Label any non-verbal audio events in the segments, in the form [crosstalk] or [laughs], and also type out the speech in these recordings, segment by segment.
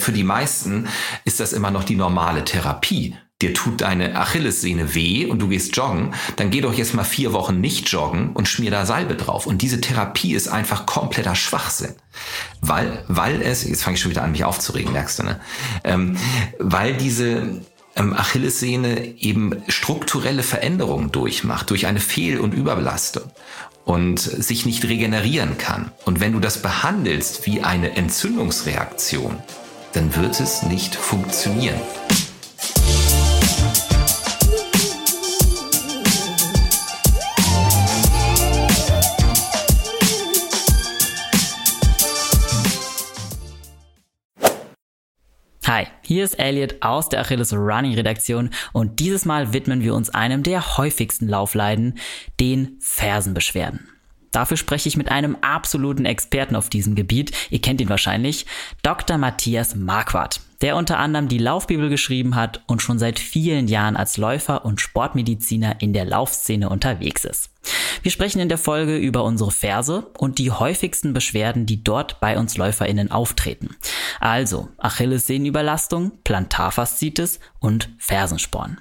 Für die meisten ist das immer noch die normale Therapie. Dir tut deine Achillessehne weh und du gehst joggen, dann geh doch jetzt mal vier Wochen nicht joggen und schmier da Salbe drauf. Und diese Therapie ist einfach kompletter Schwachsinn. Weil, weil es, jetzt fange ich schon wieder an, mich aufzuregen, merkst du, ne? Ähm, weil diese ähm, Achillessehne eben strukturelle Veränderungen durchmacht, durch eine Fehl- und Überbelastung und sich nicht regenerieren kann. Und wenn du das behandelst wie eine Entzündungsreaktion, dann wird es nicht funktionieren. Hi, hier ist Elliot aus der Achilles Running Redaktion und dieses Mal widmen wir uns einem der häufigsten Laufleiden, den Fersenbeschwerden. Dafür spreche ich mit einem absoluten Experten auf diesem Gebiet. Ihr kennt ihn wahrscheinlich, Dr. Matthias Marquardt, der unter anderem die Laufbibel geschrieben hat und schon seit vielen Jahren als Läufer und Sportmediziner in der Laufszene unterwegs ist. Wir sprechen in der Folge über unsere Ferse und die häufigsten Beschwerden, die dort bei uns LäuferInnen auftreten. Also Achillessehnenüberlastung, Plantarfaszitis und Fersensporn.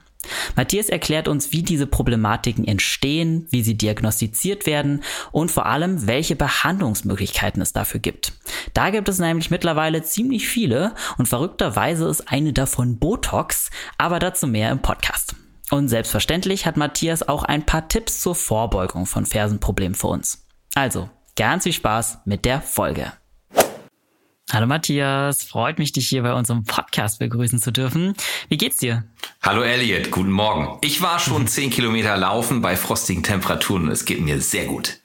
Matthias erklärt uns, wie diese Problematiken entstehen, wie sie diagnostiziert werden und vor allem, welche Behandlungsmöglichkeiten es dafür gibt. Da gibt es nämlich mittlerweile ziemlich viele und verrückterweise ist eine davon Botox, aber dazu mehr im Podcast. Und selbstverständlich hat Matthias auch ein paar Tipps zur Vorbeugung von Fersenproblemen für uns. Also, ganz viel Spaß mit der Folge. Hallo Matthias, freut mich, dich hier bei unserem Podcast begrüßen zu dürfen. Wie geht's dir? Hallo Elliot, guten Morgen. Ich war schon zehn Kilometer laufen bei frostigen Temperaturen und es geht mir sehr gut.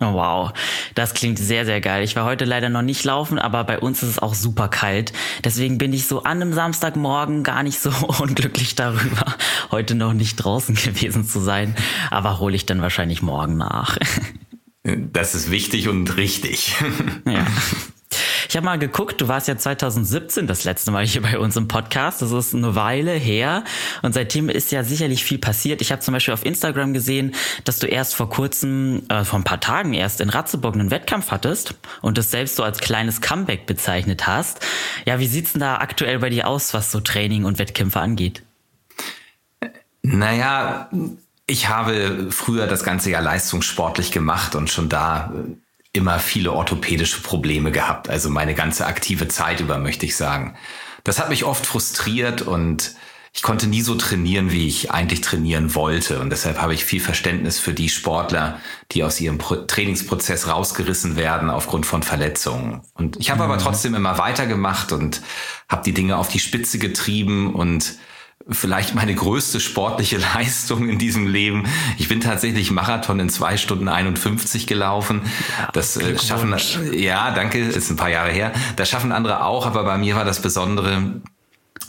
Oh, wow, das klingt sehr, sehr geil. Ich war heute leider noch nicht laufen, aber bei uns ist es auch super kalt. Deswegen bin ich so an einem Samstagmorgen gar nicht so [laughs] unglücklich darüber, heute noch nicht draußen gewesen zu sein. Aber hole ich dann wahrscheinlich morgen nach. Das ist wichtig und richtig. Ja. [laughs] Ich habe mal geguckt, du warst ja 2017 das letzte Mal hier bei uns im Podcast. Das ist eine Weile her. Und seitdem ist ja sicherlich viel passiert. Ich habe zum Beispiel auf Instagram gesehen, dass du erst vor kurzem, äh, vor ein paar Tagen erst in Ratzeburg einen Wettkampf hattest und das selbst so als kleines Comeback bezeichnet hast. Ja, wie sieht's denn da aktuell bei dir aus, was so Training und Wettkämpfe angeht? Naja, ich habe früher das ganze Jahr leistungssportlich gemacht und schon da immer viele orthopädische Probleme gehabt, also meine ganze aktive Zeit über, möchte ich sagen. Das hat mich oft frustriert und ich konnte nie so trainieren, wie ich eigentlich trainieren wollte. Und deshalb habe ich viel Verständnis für die Sportler, die aus ihrem Trainingsprozess rausgerissen werden aufgrund von Verletzungen. Und ich habe mhm. aber trotzdem immer weitergemacht und habe die Dinge auf die Spitze getrieben und vielleicht meine größte sportliche [laughs] Leistung in diesem Leben. Ich bin tatsächlich Marathon in zwei Stunden 51 gelaufen. Das äh, schaffen, ja, danke, ist ein paar Jahre her. Das schaffen andere auch, aber bei mir war das Besondere,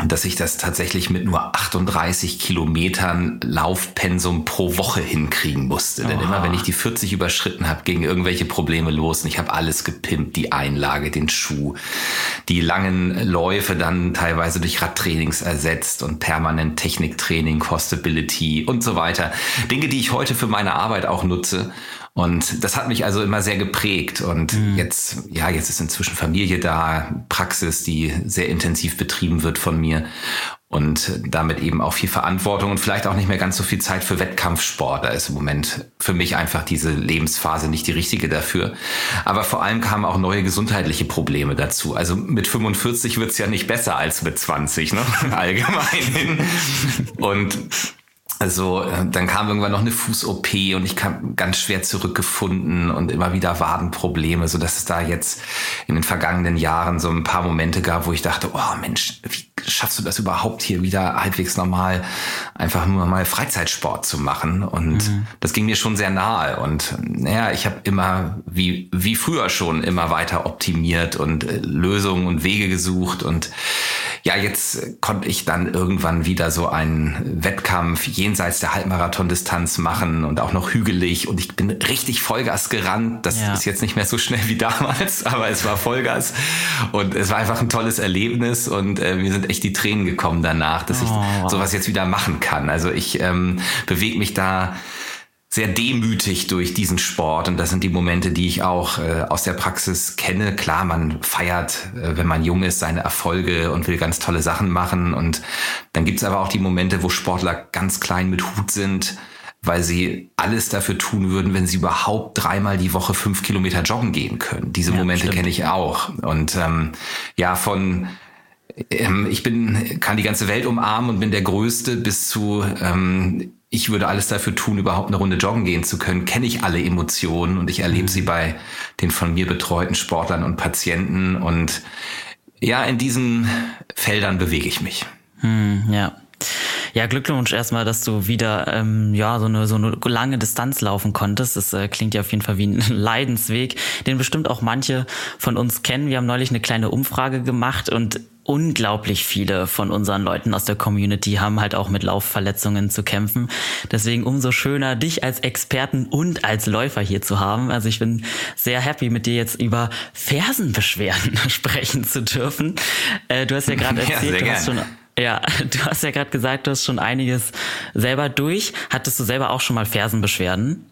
dass ich das tatsächlich mit nur 38 Kilometern Laufpensum pro Woche hinkriegen musste. Denn immer wenn ich die 40 überschritten habe, gingen irgendwelche Probleme los und ich habe alles gepimpt, die Einlage, den Schuh, die langen Läufe dann teilweise durch Radtrainings ersetzt und permanent Techniktraining, Costability und so weiter. Dinge, die ich heute für meine Arbeit auch nutze und das hat mich also immer sehr geprägt. Und mhm. jetzt, ja, jetzt ist inzwischen Familie da, Praxis, die sehr intensiv betrieben wird von mir. Und damit eben auch viel Verantwortung und vielleicht auch nicht mehr ganz so viel Zeit für Wettkampfsport. Da ist im Moment für mich einfach diese Lebensphase nicht die richtige dafür. Aber vor allem kamen auch neue gesundheitliche Probleme dazu. Also mit 45 wird's ja nicht besser als mit 20, ne? [laughs] Allgemein. Und also äh, dann kam irgendwann noch eine Fuß-OP und ich kam ganz schwer zurückgefunden und immer wieder Wadenprobleme, so dass es da jetzt in den vergangenen Jahren so ein paar Momente gab, wo ich dachte, oh Mensch, wie schaffst du das überhaupt hier wieder halbwegs normal, einfach nur mal Freizeitsport zu machen? Und mhm. das ging mir schon sehr nahe. Und naja, ich habe immer, wie, wie früher schon, immer weiter optimiert und äh, Lösungen und Wege gesucht. Und ja, jetzt konnte ich dann irgendwann wieder so einen Wettkampf jenseits der Halbmarathon-Distanz machen und auch noch hügelig. Und ich bin richtig Vollgas gerannt. Das ja. ist jetzt nicht mehr so schnell wie damals, [laughs] aber es war Vollgas. Und es war einfach ein tolles Erlebnis. Und äh, wir sind echt die Tränen gekommen danach, dass ich oh. sowas jetzt wieder machen kann. Also ich ähm, bewege mich da sehr demütig durch diesen Sport. Und das sind die Momente, die ich auch äh, aus der Praxis kenne. Klar, man feiert, äh, wenn man jung ist, seine Erfolge und will ganz tolle Sachen machen. Und dann gibt's aber auch die Momente, wo Sportler ganz klein mit Hut sind, weil sie alles dafür tun würden, wenn sie überhaupt dreimal die Woche fünf Kilometer joggen gehen können. Diese ja, Momente kenne ich auch. Und ähm, ja, von ähm, ich bin, kann die ganze Welt umarmen und bin der Größte bis zu ähm, ich würde alles dafür tun, überhaupt eine Runde joggen gehen zu können, kenne ich alle Emotionen und ich erlebe mhm. sie bei den von mir betreuten Sportlern und Patienten und ja, in diesen Feldern bewege ich mich. Hm, ja. Ja, Glückwunsch erstmal, dass du wieder ähm, ja so eine so eine lange Distanz laufen konntest. Das äh, klingt ja auf jeden Fall wie ein [laughs] Leidensweg, den bestimmt auch manche von uns kennen. Wir haben neulich eine kleine Umfrage gemacht und unglaublich viele von unseren Leuten aus der Community haben halt auch mit Laufverletzungen zu kämpfen. Deswegen umso schöner, dich als Experten und als Läufer hier zu haben. Also ich bin sehr happy, mit dir jetzt über Fersenbeschwerden [laughs] sprechen zu dürfen. Äh, du hast ja gerade [laughs] erzählt, ja, du hast schon ja, [laughs] du hast ja gerade gesagt, du hast schon einiges selber durch. Hattest du selber auch schon mal Fersenbeschwerden?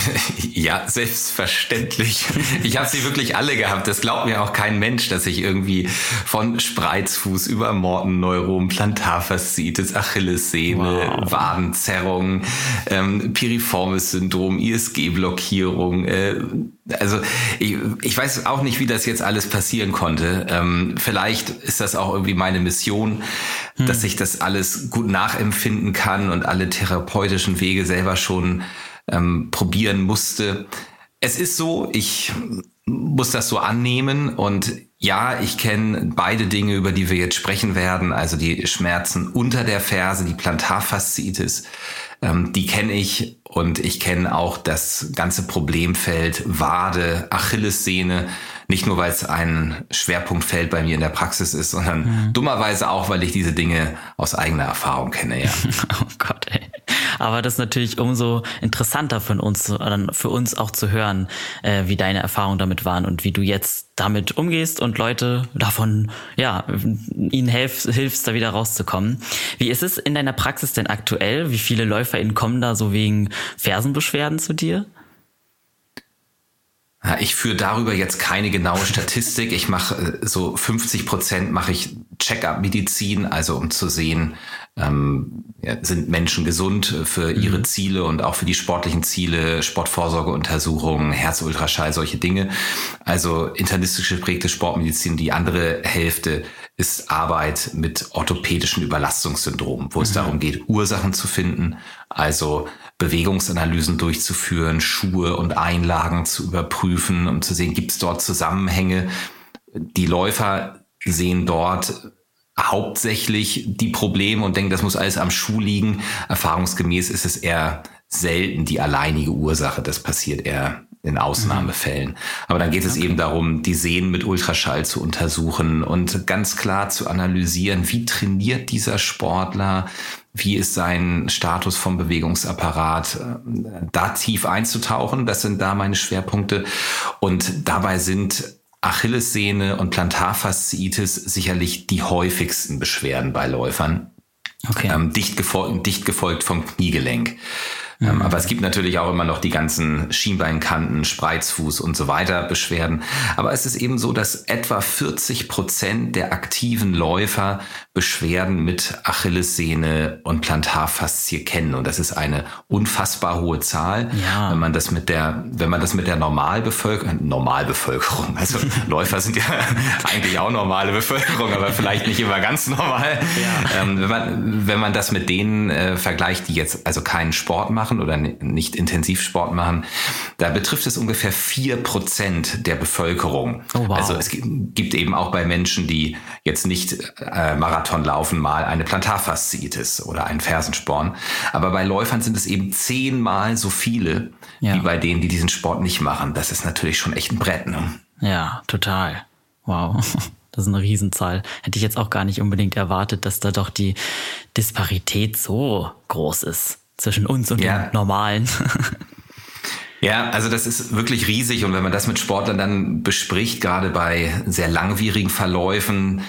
[laughs] Ja, selbstverständlich. Ich habe sie wirklich alle gehabt. Das glaubt mir auch kein Mensch, dass ich irgendwie von Spreizfuß über Mortenneurom, Plantarfaszitis, Achillessehne, wow. Wadenzerrung, ähm, Piriformis-Syndrom, ISG-Blockierung. Äh, also ich, ich weiß auch nicht, wie das jetzt alles passieren konnte. Ähm, vielleicht ist das auch irgendwie meine Mission, hm. dass ich das alles gut nachempfinden kann und alle therapeutischen Wege selber schon ähm, probieren musste. Es ist so, ich muss das so annehmen und ja, ich kenne beide Dinge, über die wir jetzt sprechen werden, also die Schmerzen unter der Ferse, die Plantarfaszitis, ähm, die kenne ich und ich kenne auch das ganze Problemfeld Wade, Achillessehne, nicht nur weil es ein Schwerpunktfeld bei mir in der Praxis ist, sondern mhm. dummerweise auch, weil ich diese Dinge aus eigener Erfahrung kenne, ja. [laughs] oh Gott, ey. Aber das ist natürlich umso interessanter für uns, für uns auch zu hören, äh, wie deine Erfahrungen damit waren und wie du jetzt damit umgehst und Leute davon, ja, ihnen hilfst, hilfst, da wieder rauszukommen. Wie ist es in deiner Praxis denn aktuell? Wie viele LäuferInnen kommen da so wegen Fersenbeschwerden zu dir? Ich führe darüber jetzt keine genaue Statistik. Ich mache äh, so 50 Prozent mache ich Check-up-Medizin, also um zu sehen, ähm, sind Menschen gesund für mhm. ihre Ziele und auch für die sportlichen Ziele, Sportvorsorgeuntersuchungen, Herzultraschall, solche Dinge. Also internistisch geprägte Sportmedizin. Die andere Hälfte ist Arbeit mit orthopädischen Überlastungssyndromen, wo mhm. es darum geht, Ursachen zu finden, also Bewegungsanalysen durchzuführen, Schuhe und Einlagen zu überprüfen, um zu sehen, gibt es dort Zusammenhänge. Die Läufer sehen dort hauptsächlich die Probleme und denken, das muss alles am Schuh liegen. Erfahrungsgemäß ist es eher selten die alleinige Ursache. Das passiert eher in Ausnahmefällen. Mhm. Aber dann geht es okay. eben darum, die Sehnen mit Ultraschall zu untersuchen und ganz klar zu analysieren, wie trainiert dieser Sportler, wie ist sein Status vom Bewegungsapparat, da tief einzutauchen. Das sind da meine Schwerpunkte. Und dabei sind Achillessehne und Plantarfasziitis sicherlich die häufigsten Beschwerden bei Läufern. Okay. Ähm, dicht, gefolgt, dicht gefolgt vom Kniegelenk. Ähm, mhm. aber es gibt natürlich auch immer noch die ganzen Schienbeinkanten, Spreizfuß und so weiter Beschwerden. Aber es ist eben so, dass etwa 40 Prozent der aktiven Läufer Beschwerden mit Achillessehne und Plantarfaszie kennen. Und das ist eine unfassbar hohe Zahl. Ja. Wenn man das mit der, wenn man das mit der Normalbevölkerung, Normalbevölkerung, also [laughs] Läufer sind ja [laughs] eigentlich auch normale Bevölkerung, aber vielleicht nicht immer ganz normal. Ja. Ähm, wenn man, wenn man das mit denen äh, vergleicht, die jetzt also keinen Sport machen, machen oder nicht Intensivsport machen, da betrifft es ungefähr vier Prozent der Bevölkerung. Oh, wow. Also es gibt eben auch bei Menschen, die jetzt nicht äh, Marathon laufen, mal eine Plantarfasziitis oder einen Fersensporn. Aber bei Läufern sind es eben zehnmal so viele ja. wie bei denen, die diesen Sport nicht machen. Das ist natürlich schon echt ein Brett. Ne? Ja, total. Wow. [laughs] Das ist eine Riesenzahl. Hätte ich jetzt auch gar nicht unbedingt erwartet, dass da doch die Disparität so groß ist zwischen uns und ja. den Normalen. Ja, also das ist wirklich riesig und wenn man das mit Sportlern dann bespricht, gerade bei sehr langwierigen Verläufen,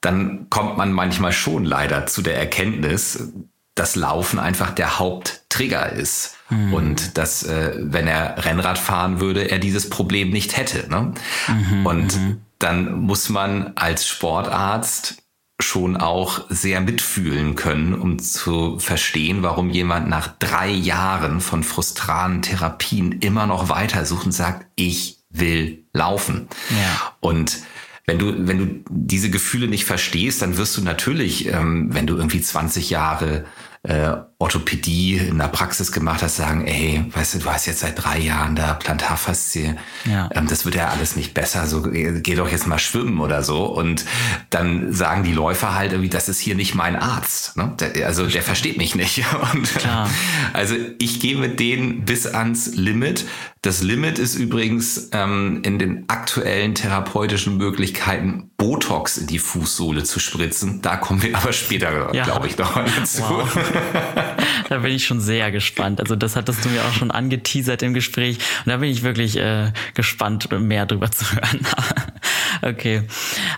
dann kommt man manchmal schon leider zu der Erkenntnis, das Laufen einfach der Haupttrigger ist. Mhm. Und dass, äh, wenn er Rennrad fahren würde, er dieses Problem nicht hätte. Ne? Mhm, und mhm. dann muss man als Sportarzt schon auch sehr mitfühlen können, um zu verstehen, warum jemand nach drei Jahren von frustranen Therapien immer noch weitersucht und sagt, ich will laufen. Ja. Und wenn du, wenn du diese Gefühle nicht verstehst, dann wirst du natürlich, ähm, wenn du irgendwie 20 Jahre äh, Orthopädie in der Praxis gemacht hast, sagen, ey, weißt du, du hast jetzt seit drei Jahren da Plantarfaszie, ja. ähm, das wird ja alles nicht besser, so geh doch jetzt mal schwimmen oder so. Und dann sagen die Läufer halt irgendwie, das ist hier nicht mein Arzt. Ne? Der, also der versteht mich nicht. [laughs] Und, Klar. Also ich gehe mit denen bis ans Limit. Das Limit ist übrigens ähm, in den aktuellen therapeutischen Möglichkeiten Botox in die Fußsohle zu spritzen. Da kommen wir aber später, ja. glaube ich, noch dazu. Wow. [laughs] da bin ich schon sehr gespannt. Also das hattest du mir auch schon angeteasert im Gespräch und da bin ich wirklich äh, gespannt, mehr drüber zu hören. [laughs] okay,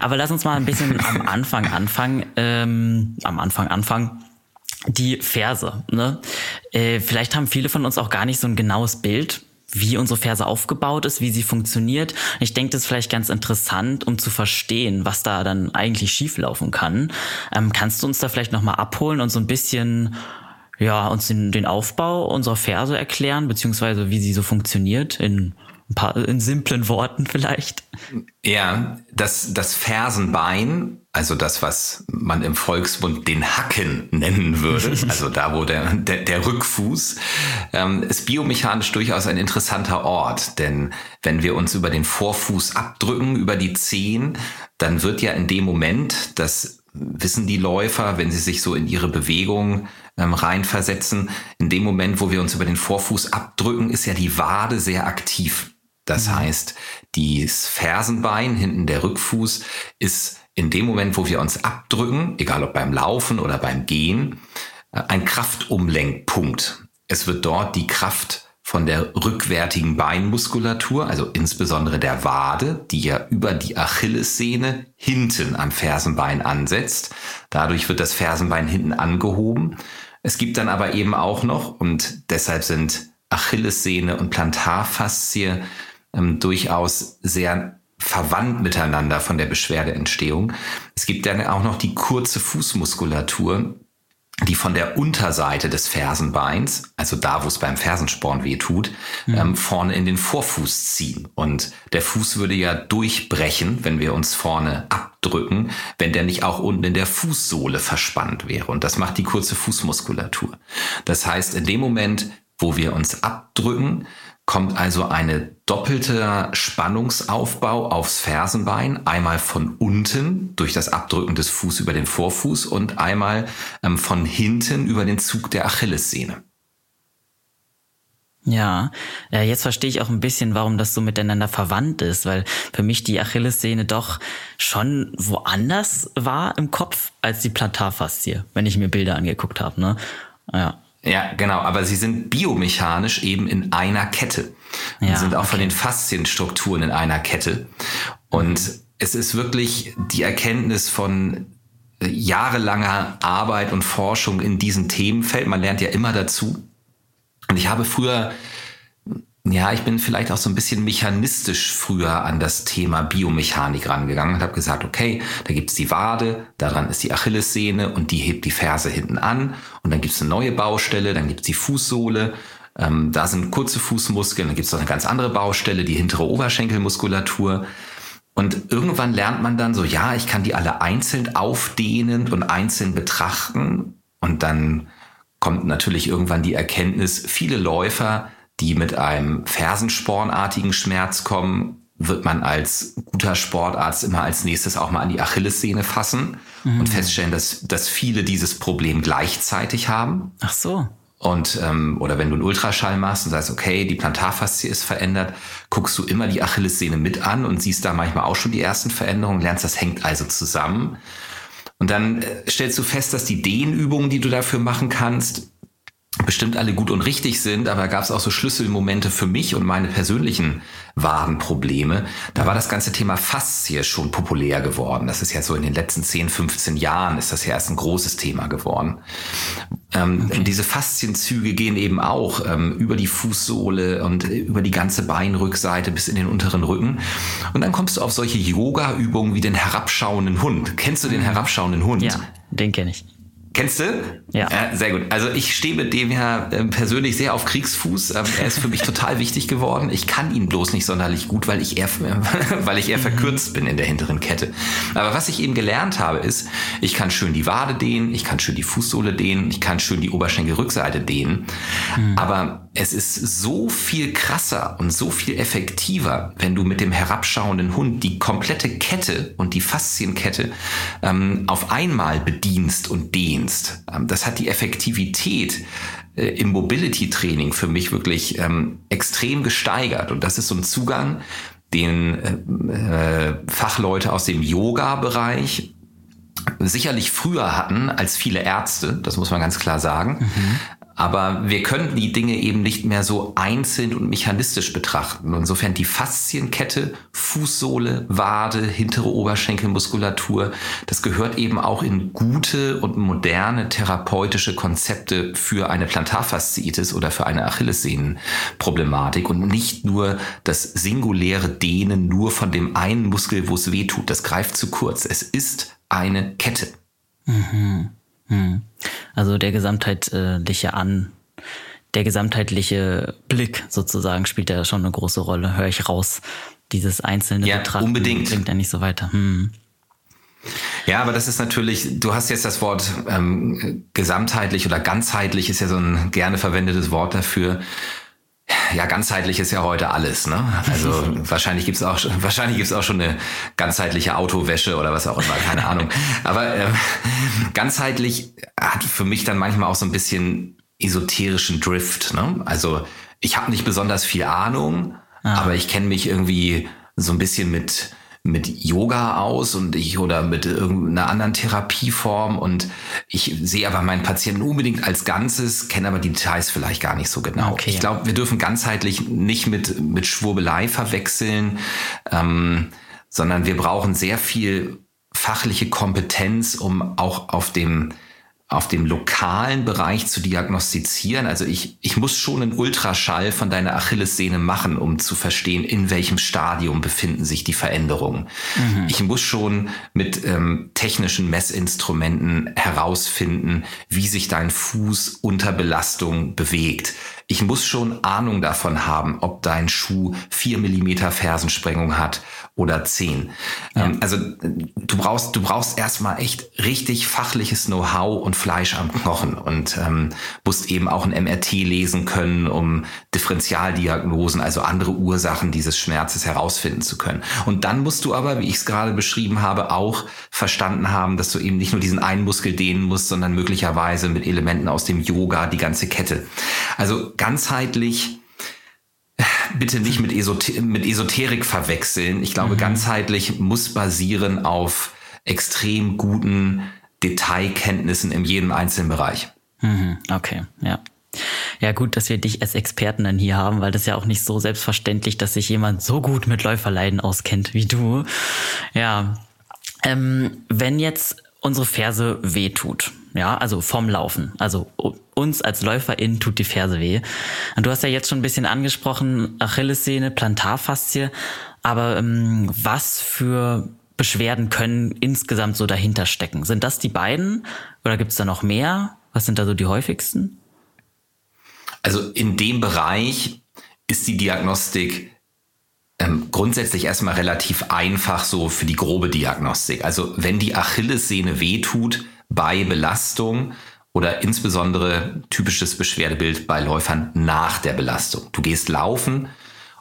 aber lass uns mal ein bisschen am Anfang anfangen. Ähm, am Anfang anfangen die Verse. Ne? Äh, vielleicht haben viele von uns auch gar nicht so ein genaues Bild wie unsere Ferse aufgebaut ist, wie sie funktioniert. Ich denke, das ist vielleicht ganz interessant, um zu verstehen, was da dann eigentlich schieflaufen kann. Ähm, kannst du uns da vielleicht nochmal abholen und so ein bisschen, ja, uns den, den Aufbau unserer Ferse erklären, beziehungsweise wie sie so funktioniert in ein paar in simplen Worten vielleicht. Ja, das, das Fersenbein, also das, was man im Volksmund den Hacken nennen würde, [laughs] also da, wo der, der, der Rückfuß, ähm, ist biomechanisch durchaus ein interessanter Ort. Denn wenn wir uns über den Vorfuß abdrücken, über die Zehen, dann wird ja in dem Moment, das wissen die Läufer, wenn sie sich so in ihre Bewegung ähm, reinversetzen, in dem Moment, wo wir uns über den Vorfuß abdrücken, ist ja die Wade sehr aktiv. Das mhm. heißt, das Fersenbein, hinten der Rückfuß, ist in dem Moment, wo wir uns abdrücken, egal ob beim Laufen oder beim Gehen, äh, ein Kraftumlenkpunkt. Es wird dort die Kraft von der rückwärtigen Beinmuskulatur, also insbesondere der Wade, die ja über die Achillessehne hinten am Fersenbein ansetzt. Dadurch wird das Fersenbein hinten angehoben. Es gibt dann aber eben auch noch, und deshalb sind Achillessehne und Plantarfaszie ähm, durchaus sehr verwandt miteinander von der Beschwerdeentstehung. Es gibt dann auch noch die kurze Fußmuskulatur, die von der Unterseite des Fersenbeins, also da, wo es beim Fersensporn weh tut, mhm. ähm, vorne in den Vorfuß ziehen. Und der Fuß würde ja durchbrechen, wenn wir uns vorne abdrücken, wenn der nicht auch unten in der Fußsohle verspannt wäre. Und das macht die kurze Fußmuskulatur. Das heißt, in dem Moment, wo wir uns abdrücken, kommt also eine doppelte Spannungsaufbau aufs Fersenbein, einmal von unten durch das Abdrücken des Fuß über den Vorfuß und einmal ähm, von hinten über den Zug der Achillessehne. Ja, ja, jetzt verstehe ich auch ein bisschen, warum das so miteinander verwandt ist, weil für mich die Achillessehne doch schon woanders war im Kopf als die Plantarfaszie, wenn ich mir Bilder angeguckt habe. Ne? Ja. Ja, genau, aber sie sind biomechanisch eben in einer Kette. Ja, und sind auch okay. von den Faszienstrukturen in einer Kette. Und es ist wirklich die Erkenntnis von jahrelanger Arbeit und Forschung in diesem Themenfeld. Man lernt ja immer dazu. Und ich habe früher ja, ich bin vielleicht auch so ein bisschen mechanistisch früher an das Thema Biomechanik rangegangen und habe gesagt, okay, da gibt's die Wade, daran ist die Achillessehne und die hebt die Ferse hinten an und dann gibt's eine neue Baustelle, dann gibt's die Fußsohle, ähm, da sind kurze Fußmuskeln, dann gibt's noch eine ganz andere Baustelle, die hintere Oberschenkelmuskulatur. Und irgendwann lernt man dann so, ja, ich kann die alle einzeln aufdehnen und einzeln betrachten. Und dann kommt natürlich irgendwann die Erkenntnis, viele Läufer die mit einem Fersenspornartigen Schmerz kommen, wird man als guter Sportarzt immer als nächstes auch mal an die Achillessehne fassen mhm. und feststellen, dass, dass viele dieses Problem gleichzeitig haben. Ach so. Und ähm, oder wenn du einen Ultraschall machst und sagst, okay, die Plantarfaszie ist verändert, guckst du immer die Achillessehne mit an und siehst da manchmal auch schon die ersten Veränderungen, lernst, das hängt also zusammen. Und dann äh, stellst du fest, dass die Dehnübungen, die du dafür machen kannst, bestimmt alle gut und richtig sind, aber gab es auch so Schlüsselmomente für mich und meine persönlichen Wadenprobleme. Da war das ganze Thema Faszie schon populär geworden. Das ist ja so in den letzten 10, 15 Jahren ist das ja erst ein großes Thema geworden. Ähm, okay. Diese Faszienzüge gehen eben auch ähm, über die Fußsohle und äh, über die ganze Beinrückseite bis in den unteren Rücken. Und dann kommst du auf solche Yoga-Übungen wie den herabschauenden Hund. Kennst du den mhm. herabschauenden Hund? Ja, den kenne ich. Kennst du? Ja. Äh, sehr gut. Also ich stehe mit dem ja äh, persönlich sehr auf Kriegsfuß. Ähm, er ist für mich [laughs] total wichtig geworden. Ich kann ihn bloß nicht sonderlich gut, weil ich eher, [laughs] weil ich eher verkürzt bin in der hinteren Kette. Aber was ich eben gelernt habe, ist, ich kann schön die Wade dehnen, ich kann schön die Fußsohle dehnen, ich kann schön die Oberschenkelrückseite dehnen. Mhm. Aber es ist so viel krasser und so viel effektiver, wenn du mit dem herabschauenden Hund die komplette Kette und die Faszienkette ähm, auf einmal bedienst und dehnst. Ähm, das hat die Effektivität äh, im Mobility-Training für mich wirklich ähm, extrem gesteigert. Und das ist so ein Zugang, den äh, äh Fachleute aus dem Yoga-Bereich sicherlich früher hatten als viele Ärzte, das muss man ganz klar sagen. Mhm. Aber wir können die Dinge eben nicht mehr so einzeln und mechanistisch betrachten. Insofern die Faszienkette, Fußsohle, Wade, hintere Oberschenkelmuskulatur, das gehört eben auch in gute und moderne therapeutische Konzepte für eine Plantarfasziitis oder für eine Achillessehnenproblematik und nicht nur das singuläre Dehnen nur von dem einen Muskel, wo es weh tut. Das greift zu kurz. Es ist eine Kette. Mhm. Hm. Also der gesamtheitliche An, der gesamtheitliche Blick sozusagen spielt ja schon eine große Rolle, höre ich raus. Dieses einzelne ja, Betrachten unbedingt. bringt ja nicht so weiter. Hm. Ja, aber das ist natürlich, du hast jetzt das Wort ähm, gesamtheitlich oder ganzheitlich ist ja so ein gerne verwendetes Wort dafür. Ja, ganzheitlich ist ja heute alles, ne? Also [laughs] wahrscheinlich gibt's auch wahrscheinlich gibt's auch schon eine ganzheitliche Autowäsche oder was auch immer, keine Ahnung. Aber äh, ganzheitlich hat für mich dann manchmal auch so ein bisschen esoterischen Drift, ne? Also ich habe nicht besonders viel Ahnung, ah. aber ich kenne mich irgendwie so ein bisschen mit mit Yoga aus und ich oder mit irgendeiner anderen Therapieform und ich sehe aber meinen Patienten unbedingt als Ganzes, kenne aber die Details vielleicht gar nicht so genau. Okay. Ich glaube, wir dürfen ganzheitlich nicht mit, mit Schwurbelei verwechseln, ähm, sondern wir brauchen sehr viel fachliche Kompetenz, um auch auf dem auf dem lokalen Bereich zu diagnostizieren. Also ich, ich muss schon einen Ultraschall von deiner Achillessehne machen, um zu verstehen, in welchem Stadium befinden sich die Veränderungen. Mhm. Ich muss schon mit ähm, technischen Messinstrumenten herausfinden, wie sich dein Fuß unter Belastung bewegt. Ich muss schon Ahnung davon haben, ob dein Schuh vier Millimeter Fersensprengung hat oder zehn. Ja. Ähm, also du brauchst, du brauchst erstmal echt richtig fachliches Know-how und Fleisch am Knochen und ähm, musst eben auch ein MRT lesen können, um Differentialdiagnosen, also andere Ursachen dieses Schmerzes herausfinden zu können. Und dann musst du aber, wie ich es gerade beschrieben habe, auch verstanden haben, dass du eben nicht nur diesen einen Muskel dehnen musst, sondern möglicherweise mit Elementen aus dem Yoga die ganze Kette. Also ganzheitlich bitte nicht mit, Esoter mit Esoterik verwechseln. Ich glaube, mhm. ganzheitlich muss basieren auf extrem guten Detailkenntnissen in jedem einzelnen Bereich. Mhm. Okay, ja. Ja, gut, dass wir dich als Experten dann hier haben, weil das ist ja auch nicht so selbstverständlich, dass sich jemand so gut mit Läuferleiden auskennt wie du. Ja. Ähm, wenn jetzt unsere Ferse wehtut, ja, also vom Laufen. Also uns als LäuferInnen tut die Ferse weh. Und du hast ja jetzt schon ein bisschen angesprochen, Achillessehne, Plantarfaszie. Aber ähm, was für Beschwerden können insgesamt so dahinter stecken? Sind das die beiden oder gibt es da noch mehr? Was sind da so die häufigsten? Also in dem Bereich ist die Diagnostik ähm, grundsätzlich erstmal relativ einfach so für die grobe Diagnostik. Also wenn die Achillessehne wehtut, bei Belastung oder insbesondere typisches Beschwerdebild bei Läufern nach der Belastung. Du gehst laufen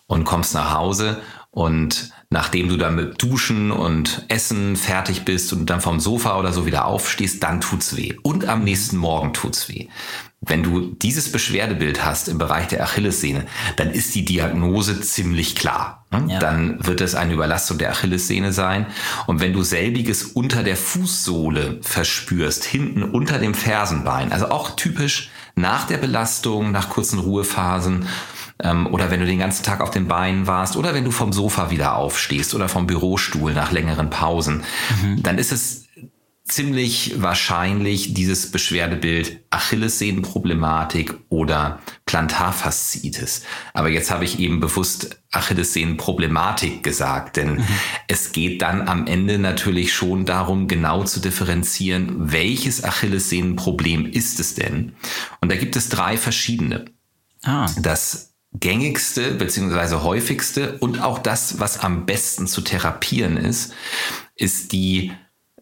und kommst nach Hause und nachdem du dann mit Duschen und Essen fertig bist und dann vom Sofa oder so wieder aufstehst, dann tut's weh. Und am nächsten Morgen tut's weh. Wenn du dieses Beschwerdebild hast im Bereich der Achillessehne, dann ist die Diagnose ziemlich klar. Ne? Ja. Dann wird es eine Überlastung der Achillessehne sein. Und wenn du selbiges unter der Fußsohle verspürst, hinten unter dem Fersenbein, also auch typisch nach der Belastung, nach kurzen Ruhephasen, ähm, oder wenn du den ganzen Tag auf den Beinen warst, oder wenn du vom Sofa wieder aufstehst oder vom Bürostuhl nach längeren Pausen, mhm. dann ist es ziemlich wahrscheinlich dieses Beschwerdebild Achillessehnenproblematik oder Plantarfasziitis. Aber jetzt habe ich eben bewusst Achillessehnenproblematik gesagt, denn mhm. es geht dann am Ende natürlich schon darum, genau zu differenzieren, welches Achillessehnenproblem ist es denn? Und da gibt es drei verschiedene. Ah. Das gängigste beziehungsweise häufigste und auch das, was am besten zu therapieren ist, ist die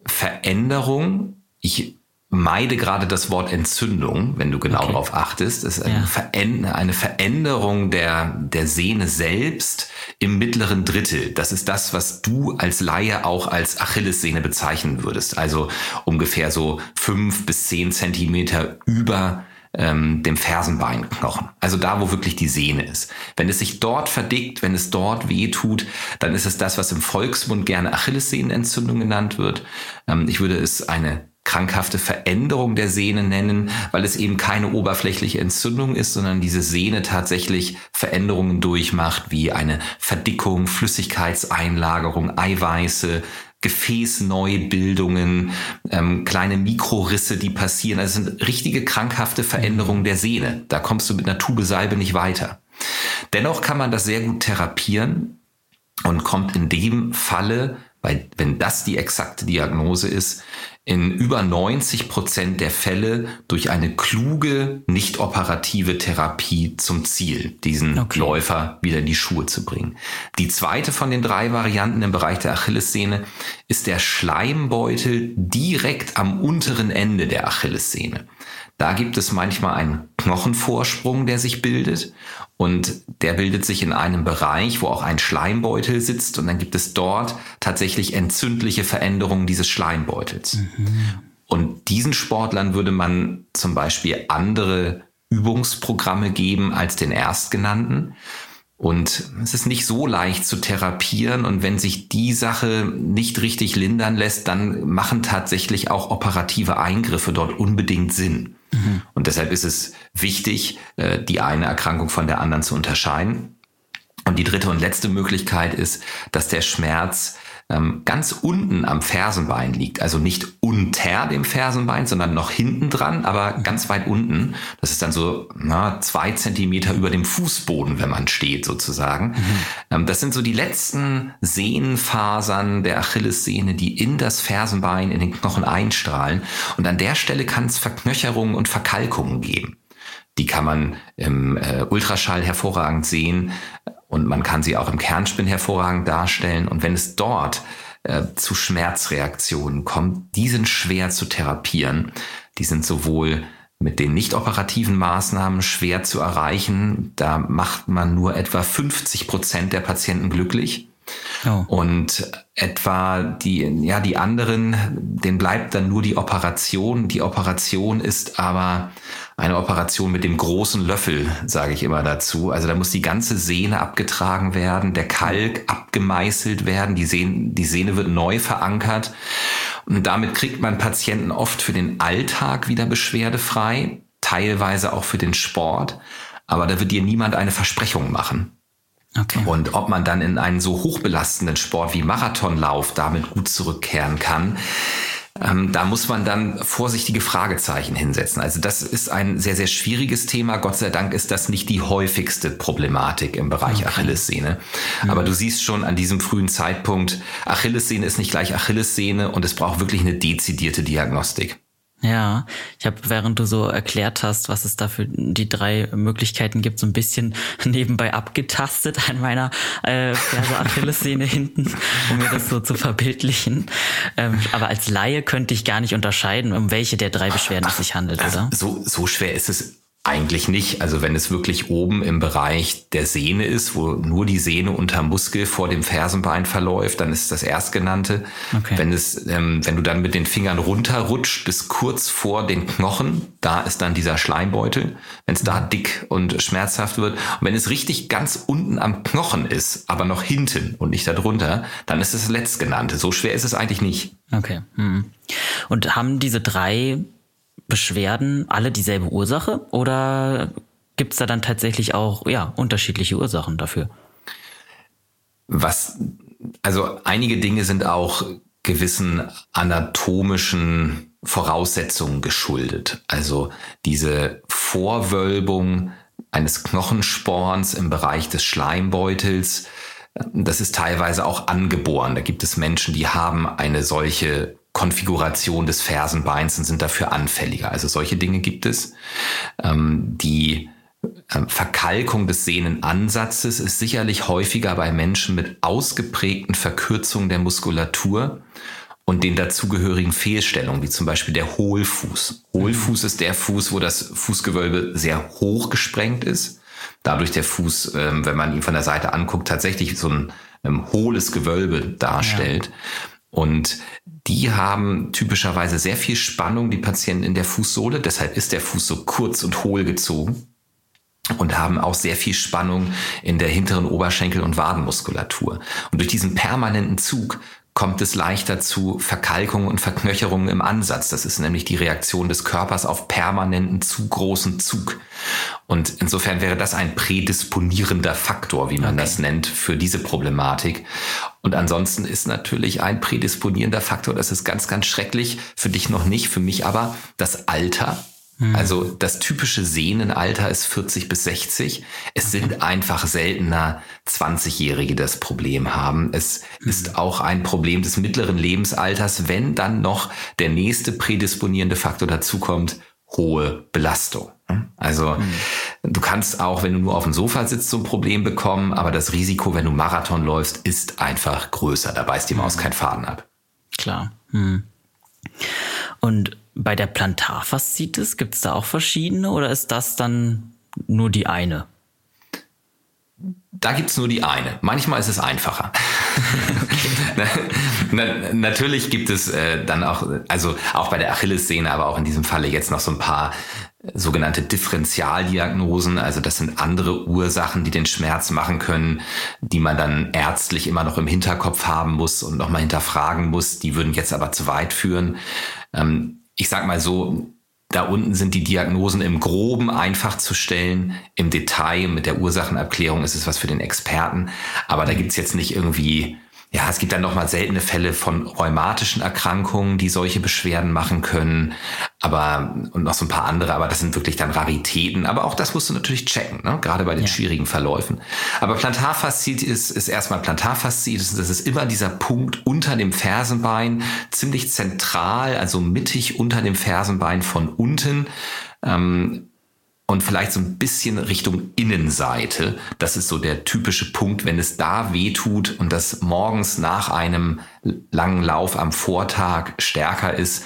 Veränderung. Ich meide gerade das Wort Entzündung, wenn du genau okay. darauf achtest. Es ist eine, ja. Eine Veränderung der, der Sehne selbst im mittleren Drittel. Das ist das, was du als Laie auch als Achillessehne bezeichnen würdest. Also ungefähr so fünf bis zehn Zentimeter über ähm, dem Fersenbeinknochen. Also da, wo wirklich die Sehne ist. Wenn es sich dort verdickt, wenn es dort weh tut, dann ist es das, was im Volksmund gerne Achillessehnenentzündung genannt wird. Ähm, ich würde es eine krankhafte Veränderung der Sehne nennen, weil es eben keine oberflächliche Entzündung ist, sondern diese Sehne tatsächlich Veränderungen durchmacht, wie eine Verdickung, Flüssigkeitseinlagerung, Eiweiße, Gefäßneubildungen, ähm, kleine Mikrorisse, die passieren. Das sind richtige krankhafte Veränderungen der Sehne. Da kommst du mit einer Tube Salbe nicht weiter. Dennoch kann man das sehr gut therapieren und kommt in dem Falle, weil wenn das die exakte Diagnose ist, in über 90 Prozent der Fälle durch eine kluge, nicht operative Therapie zum Ziel, diesen okay. Läufer wieder in die Schuhe zu bringen. Die zweite von den drei Varianten im Bereich der Achillessehne ist der Schleimbeutel direkt am unteren Ende der Achillessehne. Da gibt es manchmal einen Knochenvorsprung, der sich bildet und der bildet sich in einem Bereich, wo auch ein Schleimbeutel sitzt und dann gibt es dort tatsächlich entzündliche Veränderungen dieses Schleimbeutels. Mhm. Und diesen Sportlern würde man zum Beispiel andere Übungsprogramme geben als den erstgenannten. Und es ist nicht so leicht zu therapieren. Und wenn sich die Sache nicht richtig lindern lässt, dann machen tatsächlich auch operative Eingriffe dort unbedingt Sinn. Mhm. Und deshalb ist es wichtig, äh, die eine Erkrankung von der anderen zu unterscheiden. Und die dritte und letzte Möglichkeit ist, dass der Schmerz ähm, ganz unten am Fersenbein liegt. Also nicht unter dem Fersenbein, sondern noch hinten dran, aber ganz weit unten. Das ist dann so na, zwei Zentimeter über dem Fußboden, wenn man steht sozusagen. Mhm. Ähm, das sind so die letzten Sehnenfasern der Achillessehne, die in das Fersenbein, in den Knochen einstrahlen. Und an der Stelle kann es Verknöcherungen und Verkalkungen geben. Die kann man im äh, Ultraschall hervorragend sehen und man kann sie auch im Kernspin hervorragend darstellen. Und wenn es dort äh, zu Schmerzreaktionen kommt, die sind schwer zu therapieren. Die sind sowohl mit den nicht operativen Maßnahmen schwer zu erreichen. Da macht man nur etwa 50 Prozent der Patienten glücklich. Oh. Und etwa die, ja, die anderen, denen bleibt dann nur die Operation. Die Operation ist aber eine Operation mit dem großen Löffel, sage ich immer dazu. Also da muss die ganze Sehne abgetragen werden, der Kalk abgemeißelt werden, die Sehne, die Sehne wird neu verankert. Und damit kriegt man Patienten oft für den Alltag wieder beschwerdefrei, teilweise auch für den Sport. Aber da wird dir niemand eine Versprechung machen. Okay. Und ob man dann in einen so hochbelastenden Sport wie Marathonlauf damit gut zurückkehren kann, ähm, da muss man dann vorsichtige Fragezeichen hinsetzen. Also das ist ein sehr, sehr schwieriges Thema. Gott sei Dank ist das nicht die häufigste Problematik im Bereich okay. Achillessehne. Mhm. Aber du siehst schon an diesem frühen Zeitpunkt, Achillessehne ist nicht gleich Achillessehne und es braucht wirklich eine dezidierte Diagnostik. Ja, ich habe, während du so erklärt hast, was es da für die drei Möglichkeiten gibt, so ein bisschen [laughs] nebenbei abgetastet an meiner äh, Ferse Achillessehne [laughs] hinten, um mir das so zu verbildlichen. Ähm, aber als Laie könnte ich gar nicht unterscheiden, um welche der drei Beschwerden es sich handelt, also oder? So, so schwer ist es eigentlich nicht. Also wenn es wirklich oben im Bereich der Sehne ist, wo nur die Sehne unter Muskel vor dem Fersenbein verläuft, dann ist das erstgenannte. Okay. Wenn es, ähm, wenn du dann mit den Fingern runterrutscht bis kurz vor den Knochen, da ist dann dieser Schleimbeutel. Wenn es da dick und schmerzhaft wird. Und wenn es richtig ganz unten am Knochen ist, aber noch hinten und nicht darunter, dann ist es das letztgenannte. So schwer ist es eigentlich nicht. Okay. Hm. Und haben diese drei Beschwerden alle dieselbe Ursache oder gibt es da dann tatsächlich auch ja, unterschiedliche Ursachen dafür? Was, also einige Dinge sind auch gewissen anatomischen Voraussetzungen geschuldet. Also diese Vorwölbung eines Knochensporns im Bereich des Schleimbeutels, das ist teilweise auch angeboren. Da gibt es Menschen, die haben eine solche Konfiguration des Fersenbeins und sind dafür anfälliger. Also solche Dinge gibt es. Ähm, die ähm, Verkalkung des Sehnenansatzes ist sicherlich häufiger bei Menschen mit ausgeprägten Verkürzungen der Muskulatur und den dazugehörigen Fehlstellungen, wie zum Beispiel der Hohlfuß. Hohlfuß mhm. ist der Fuß, wo das Fußgewölbe sehr hoch gesprengt ist. Dadurch der Fuß, ähm, wenn man ihn von der Seite anguckt, tatsächlich so ein ähm, hohles Gewölbe darstellt. Ja. Und die haben typischerweise sehr viel Spannung, die Patienten in der Fußsohle. Deshalb ist der Fuß so kurz und hohl gezogen und haben auch sehr viel Spannung in der hinteren Oberschenkel- und Wadenmuskulatur. Und durch diesen permanenten Zug kommt es leichter zu Verkalkungen und Verknöcherungen im Ansatz. Das ist nämlich die Reaktion des Körpers auf permanenten zu großen Zug. Und insofern wäre das ein prädisponierender Faktor, wie man okay. das nennt, für diese Problematik. Und ansonsten ist natürlich ein prädisponierender Faktor, das ist ganz, ganz schrecklich, für dich noch nicht, für mich aber das Alter Mhm. Also das typische Sehnenalter ist 40 bis 60. Es sind einfach seltener 20-Jährige, die das Problem haben. Es mhm. ist auch ein Problem des mittleren Lebensalters, wenn dann noch der nächste prädisponierende Faktor dazukommt, hohe Belastung. Also mhm. du kannst auch, wenn du nur auf dem Sofa sitzt, so ein Problem bekommen, aber das Risiko, wenn du Marathon läufst, ist einfach größer. Da beißt die Maus keinen Faden ab. Klar. Und bei der Plantarfaszitis gibt es da auch verschiedene oder ist das dann nur die eine? Da gibt es nur die eine. Manchmal ist es einfacher. [laughs] Na, natürlich gibt es äh, dann auch, also auch bei der Achillessehne, aber auch in diesem Falle jetzt noch so ein paar sogenannte Differentialdiagnosen. Also das sind andere Ursachen, die den Schmerz machen können, die man dann ärztlich immer noch im Hinterkopf haben muss und nochmal hinterfragen muss. Die würden jetzt aber zu weit führen. Ähm, ich sag mal so, da unten sind die Diagnosen im Groben einfach zu stellen. Im Detail mit der Ursachenabklärung ist es was für den Experten. Aber da gibt's jetzt nicht irgendwie ja, es gibt dann nochmal seltene Fälle von rheumatischen Erkrankungen, die solche Beschwerden machen können. Aber, und noch so ein paar andere, aber das sind wirklich dann Raritäten. Aber auch das musst du natürlich checken, ne? gerade bei den ja. schwierigen Verläufen. Aber Plantarfaszitis ist, ist erstmal Plantarfaszitis. Das ist immer dieser Punkt unter dem Fersenbein, ziemlich zentral, also mittig unter dem Fersenbein von unten. Ähm, und vielleicht so ein bisschen Richtung Innenseite. Das ist so der typische Punkt, wenn es da weh tut und das morgens nach einem langen Lauf am Vortag stärker ist,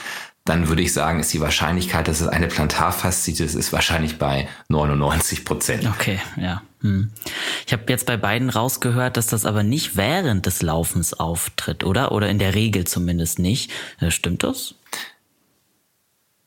dann würde ich sagen, ist die Wahrscheinlichkeit, dass es eine Plantarfaszitis ist, wahrscheinlich bei 99 Prozent. Okay, ja. Hm. Ich habe jetzt bei beiden rausgehört, dass das aber nicht während des Laufens auftritt, oder? Oder in der Regel zumindest nicht. Äh, stimmt das?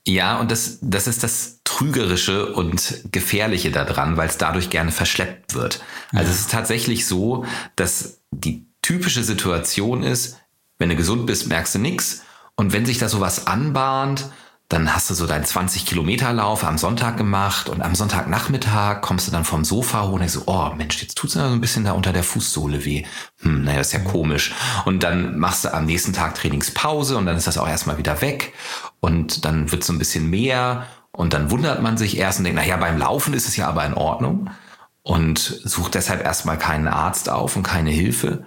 Ja, und das, das ist das Trügerische und Gefährliche daran, weil es dadurch gerne verschleppt wird. Also ja. es ist tatsächlich so, dass die typische Situation ist, wenn du gesund bist, merkst du nichts. Und wenn sich da sowas anbahnt, dann hast du so deinen 20 Kilometer Lauf am Sonntag gemacht und am Sonntagnachmittag kommst du dann vom Sofa hoch und denkst so, oh Mensch, jetzt tut's mir so ein bisschen da unter der Fußsohle weh. Hm, naja, ist ja komisch. Und dann machst du am nächsten Tag Trainingspause und dann ist das auch erstmal wieder weg und dann wird so ein bisschen mehr und dann wundert man sich erst und denkt, naja, beim Laufen ist es ja aber in Ordnung und sucht deshalb erstmal keinen Arzt auf und keine Hilfe.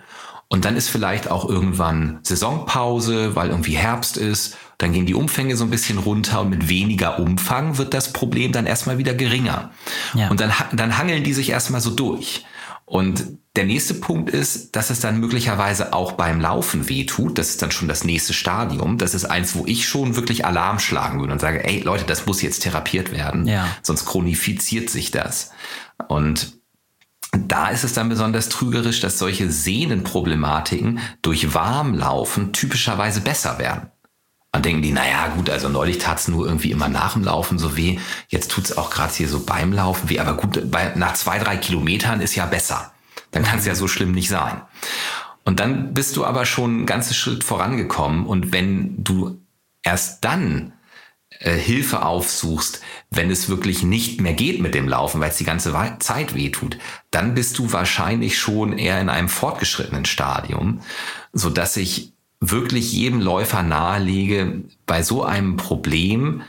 Und dann ist vielleicht auch irgendwann Saisonpause, weil irgendwie Herbst ist. Dann gehen die Umfänge so ein bisschen runter und mit weniger Umfang wird das Problem dann erstmal wieder geringer. Ja. Und dann, dann hangeln die sich erstmal so durch. Und der nächste Punkt ist, dass es dann möglicherweise auch beim Laufen wehtut. Das ist dann schon das nächste Stadium. Das ist eins, wo ich schon wirklich Alarm schlagen würde und sage, ey Leute, das muss jetzt therapiert werden. Ja. Sonst chronifiziert sich das. Und da ist es dann besonders trügerisch, dass solche Sehnenproblematiken durch Warmlaufen typischerweise besser werden. Man denken die, naja gut, also neulich tat's nur irgendwie immer nach dem Laufen so weh, jetzt tut's auch gerade hier so beim Laufen weh, aber gut, bei, nach zwei, drei Kilometern ist ja besser. Dann kann es ja so schlimm nicht sein. Und dann bist du aber schon einen ganzen Schritt vorangekommen und wenn du erst dann äh, Hilfe aufsuchst, wenn es wirklich nicht mehr geht mit dem Laufen, weil es die ganze Zeit wehtut, dann bist du wahrscheinlich schon eher in einem fortgeschrittenen Stadium, so dass ich wirklich jedem Läufer nahelege, bei so einem Problem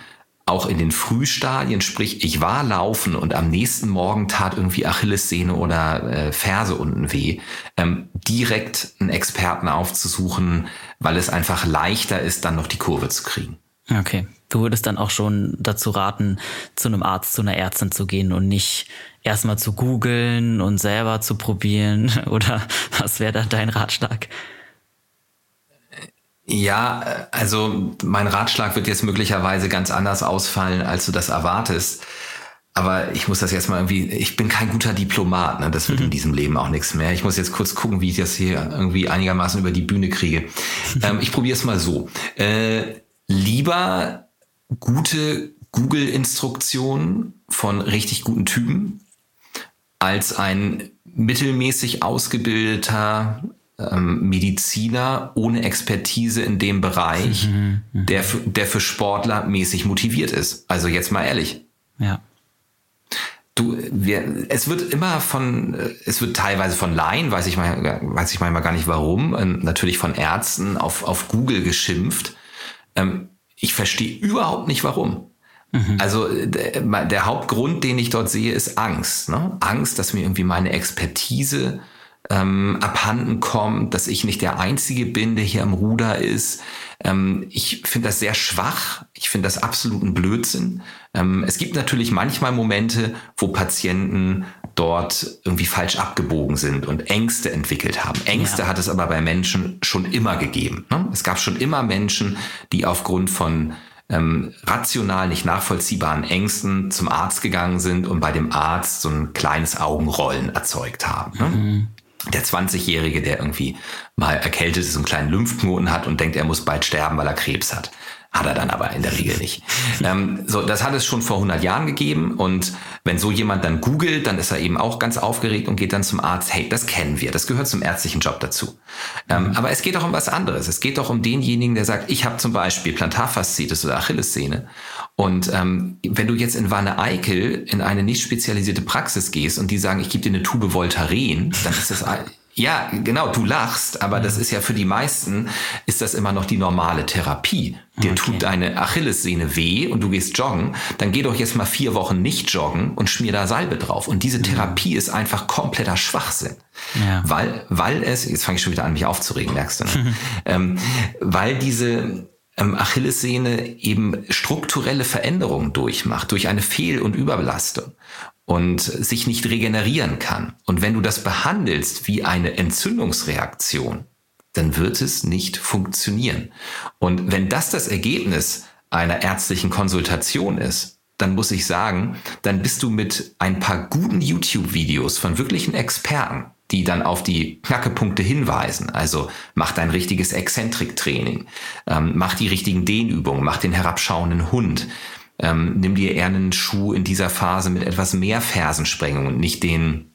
auch in den Frühstadien, sprich ich war laufen und am nächsten Morgen tat irgendwie Achillessehne oder äh, Ferse unten weh, ähm, direkt einen Experten aufzusuchen, weil es einfach leichter ist, dann noch die Kurve zu kriegen. Okay. Du würdest dann auch schon dazu raten, zu einem Arzt, zu einer Ärztin zu gehen und nicht erstmal zu googeln und selber zu probieren? [laughs] Oder was wäre da dein Ratschlag? Ja, also mein Ratschlag wird jetzt möglicherweise ganz anders ausfallen, als du das erwartest. Aber ich muss das jetzt mal irgendwie, ich bin kein guter Diplomat, ne? das wird mhm. in diesem Leben auch nichts mehr. Ich muss jetzt kurz gucken, wie ich das hier irgendwie einigermaßen über die Bühne kriege. [laughs] ähm, ich probiere es mal so. Äh, lieber gute Google-Instruktionen von richtig guten Typen als ein mittelmäßig ausgebildeter ähm, Mediziner ohne Expertise in dem Bereich, mhm, mhm. der, für, der für Sportler mäßig motiviert ist. Also jetzt mal ehrlich. Ja. Du, wir, es wird immer von, es wird teilweise von Laien, weiß ich mal, weiß ich manchmal gar nicht warum, ähm, natürlich von Ärzten auf, auf Google geschimpft. Ähm, ich verstehe überhaupt nicht warum. Mhm. Also der, der, Hauptgrund, den ich dort sehe, ist Angst. Ne? Angst, dass mir irgendwie meine Expertise ähm, abhanden kommt, dass ich nicht der Einzige bin, der hier am Ruder ist. Ähm, ich finde das sehr schwach. Ich finde das absoluten Blödsinn. Ähm, es gibt natürlich manchmal Momente, wo Patienten dort irgendwie falsch abgebogen sind und Ängste entwickelt haben. Ängste ja. hat es aber bei Menschen schon immer gegeben. Ne? Es gab schon immer Menschen, die aufgrund von ähm, rational nicht nachvollziehbaren Ängsten zum Arzt gegangen sind und bei dem Arzt so ein kleines Augenrollen erzeugt haben. Ne? Mhm der 20-Jährige, der irgendwie mal erkältet ist, einen kleinen Lymphknoten hat und denkt, er muss bald sterben, weil er Krebs hat. Hat er dann aber in der Regel nicht. ähm, so, das hat es schon vor 100 Jahren gegeben und wenn so jemand dann googelt, dann ist er eben auch ganz aufgeregt und geht dann zum Arzt. Hey, das kennen wir, das gehört zum ärztlichen Job dazu. Ähm, aber es geht auch um was anderes. Es geht doch um denjenigen, der sagt, ich habe zum Beispiel Plantarfaszitis oder Achillessehne und ähm, wenn du jetzt in Wanne Eickel in eine nicht spezialisierte Praxis gehst und die sagen, ich gebe dir eine Tube Voltaren, dann ist das [laughs] ja, genau, du lachst, aber das ist ja für die meisten, ist das immer noch die normale Therapie. Dir okay. tut deine Achillessehne weh und du gehst joggen, dann geh doch jetzt mal vier Wochen nicht joggen und schmier da Salbe drauf. Und diese mhm. Therapie mhm. ist einfach kompletter Schwachsinn. Ja. Weil, weil es, jetzt fange ich schon wieder an, mich aufzuregen, merkst du, ne? [laughs] ähm, weil diese ähm, Achillessehne eben strukturelle Veränderungen durchmacht, durch eine Fehl- und Überbelastung und sich nicht regenerieren kann. Und wenn du das behandelst wie eine Entzündungsreaktion, dann wird es nicht funktionieren. Und wenn das das Ergebnis einer ärztlichen Konsultation ist, dann muss ich sagen, dann bist du mit ein paar guten YouTube-Videos von wirklichen Experten, die dann auf die Knackepunkte hinweisen. Also mach dein richtiges Exzentrik-Training, ähm, mach die richtigen Dehnübungen, mach den herabschauenden Hund, ähm, nimm dir eher einen Schuh in dieser Phase mit etwas mehr Fersensprengung und nicht den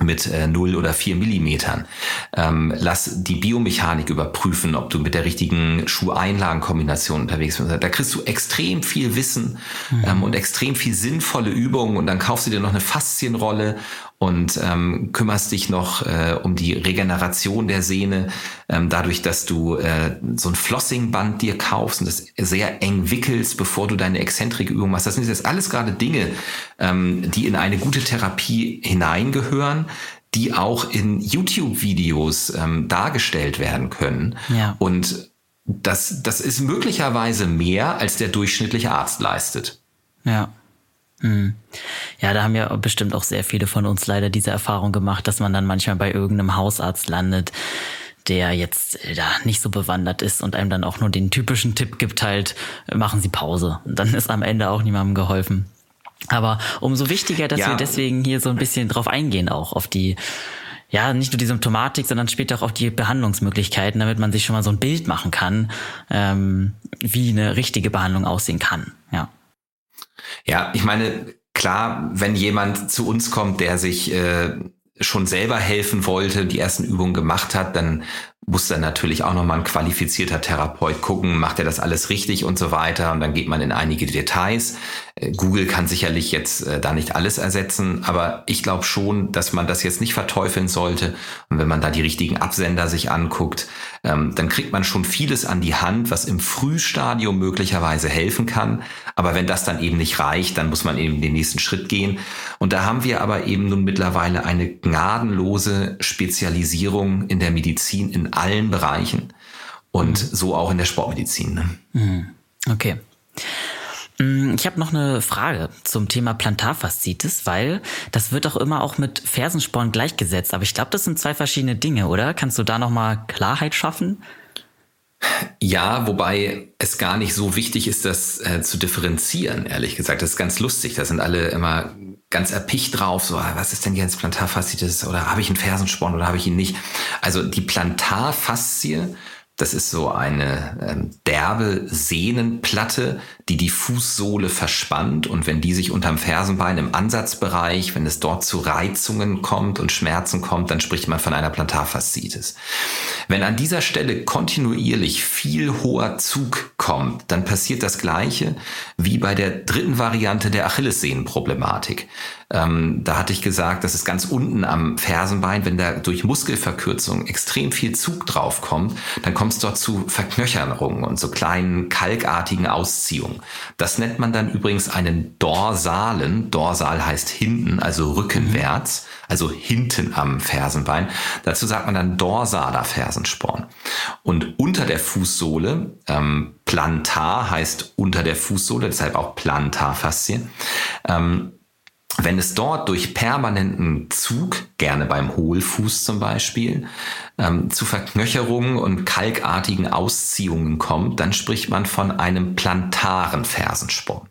mit äh, 0 oder 4 Millimetern. Ähm, lass die Biomechanik überprüfen, ob du mit der richtigen Schuheinlagenkombination unterwegs bist. Da kriegst du extrem viel Wissen mhm. ähm, und extrem viel sinnvolle Übungen und dann kaufst du dir noch eine Faszienrolle und ähm, kümmerst dich noch äh, um die Regeneration der Sehne, ähm, dadurch, dass du äh, so ein Flossingband dir kaufst und das sehr eng wickelst, bevor du deine Exzentrikübung machst. Das sind jetzt alles gerade Dinge, ähm, die in eine gute Therapie hineingehören, die auch in YouTube-Videos ähm, dargestellt werden können. Ja. Und das, das ist möglicherweise mehr, als der durchschnittliche Arzt leistet. Ja. Hm. Ja, da haben ja bestimmt auch sehr viele von uns leider diese Erfahrung gemacht, dass man dann manchmal bei irgendeinem Hausarzt landet, der jetzt äh, da nicht so bewandert ist und einem dann auch nur den typischen Tipp gibt halt, machen Sie Pause. Und dann ist am Ende auch niemandem geholfen. Aber umso wichtiger, dass ja. wir deswegen hier so ein bisschen drauf eingehen, auch auf die, ja, nicht nur die Symptomatik, sondern später auch auf die Behandlungsmöglichkeiten, damit man sich schon mal so ein Bild machen kann, ähm, wie eine richtige Behandlung aussehen kann. Ja. Ich meine, klar, wenn jemand zu uns kommt, der sich äh, schon selber helfen wollte, die ersten Übungen gemacht hat, dann muss dann natürlich auch nochmal ein qualifizierter Therapeut gucken, macht er das alles richtig und so weiter. Und dann geht man in einige Details. Äh, Google kann sicherlich jetzt äh, da nicht alles ersetzen, aber ich glaube schon, dass man das jetzt nicht verteufeln sollte. Und wenn man da die richtigen Absender sich anguckt, ähm, dann kriegt man schon vieles an die Hand, was im Frühstadium möglicherweise helfen kann. Aber wenn das dann eben nicht reicht, dann muss man eben den nächsten Schritt gehen. Und da haben wir aber eben nun mittlerweile eine gnadenlose Spezialisierung in der Medizin in allen Bereichen und so auch in der Sportmedizin. Ne? Mhm. Okay. Mm, ich habe noch eine Frage zum Thema Plantarfaszitis, weil das wird auch immer auch mit Fersensporn gleichgesetzt. Aber ich glaube, das sind zwei verschiedene Dinge, oder? Kannst du da nochmal Klarheit schaffen? Ja, wobei es gar nicht so wichtig ist, das äh, zu differenzieren, ehrlich gesagt. Das ist ganz lustig. Da sind alle immer ganz erpicht drauf, so, ah, was ist denn jetzt Plantarfaszitis oder habe ich einen Fersensporn oder habe ich ihn nicht? Also die Plantarfaszie das ist so eine ähm, derbe Sehnenplatte, die die Fußsohle verspannt und wenn die sich unterm Fersenbein im Ansatzbereich, wenn es dort zu Reizungen kommt und Schmerzen kommt, dann spricht man von einer Plantarfaszitis. Wenn an dieser Stelle kontinuierlich viel hoher Zug kommt, dann passiert das Gleiche wie bei der dritten Variante der Achillessehnenproblematik. Ähm, da hatte ich gesagt, das ist ganz unten am Fersenbein, wenn da durch Muskelverkürzung extrem viel Zug drauf kommt, dann kommt es dort zu Verknöcherungen und so kleinen kalkartigen Ausziehungen. Das nennt man dann übrigens einen dorsalen, dorsal heißt hinten, also rückenwärts, also hinten am Fersenbein. Dazu sagt man dann dorsaler Fersensporn. Und unter der Fußsohle, ähm, plantar heißt unter der Fußsohle, deshalb auch Plantarfaszie, ähm, wenn es dort durch permanenten Zug, gerne beim Hohlfuß zum Beispiel, ähm, zu Verknöcherungen und kalkartigen Ausziehungen kommt, dann spricht man von einem plantaren Fersensporn.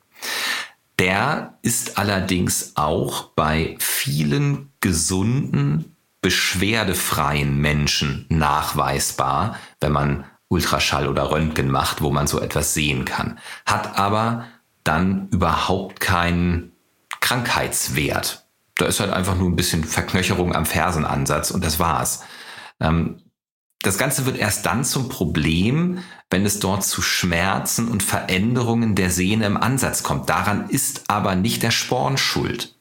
Der ist allerdings auch bei vielen gesunden, beschwerdefreien Menschen nachweisbar, wenn man Ultraschall oder Röntgen macht, wo man so etwas sehen kann. Hat aber dann überhaupt keinen Krankheitswert. Da ist halt einfach nur ein bisschen Verknöcherung am Fersenansatz und das war's. Ähm, das Ganze wird erst dann zum Problem, wenn es dort zu Schmerzen und Veränderungen der Sehne im Ansatz kommt. Daran ist aber nicht der Sporn schuld.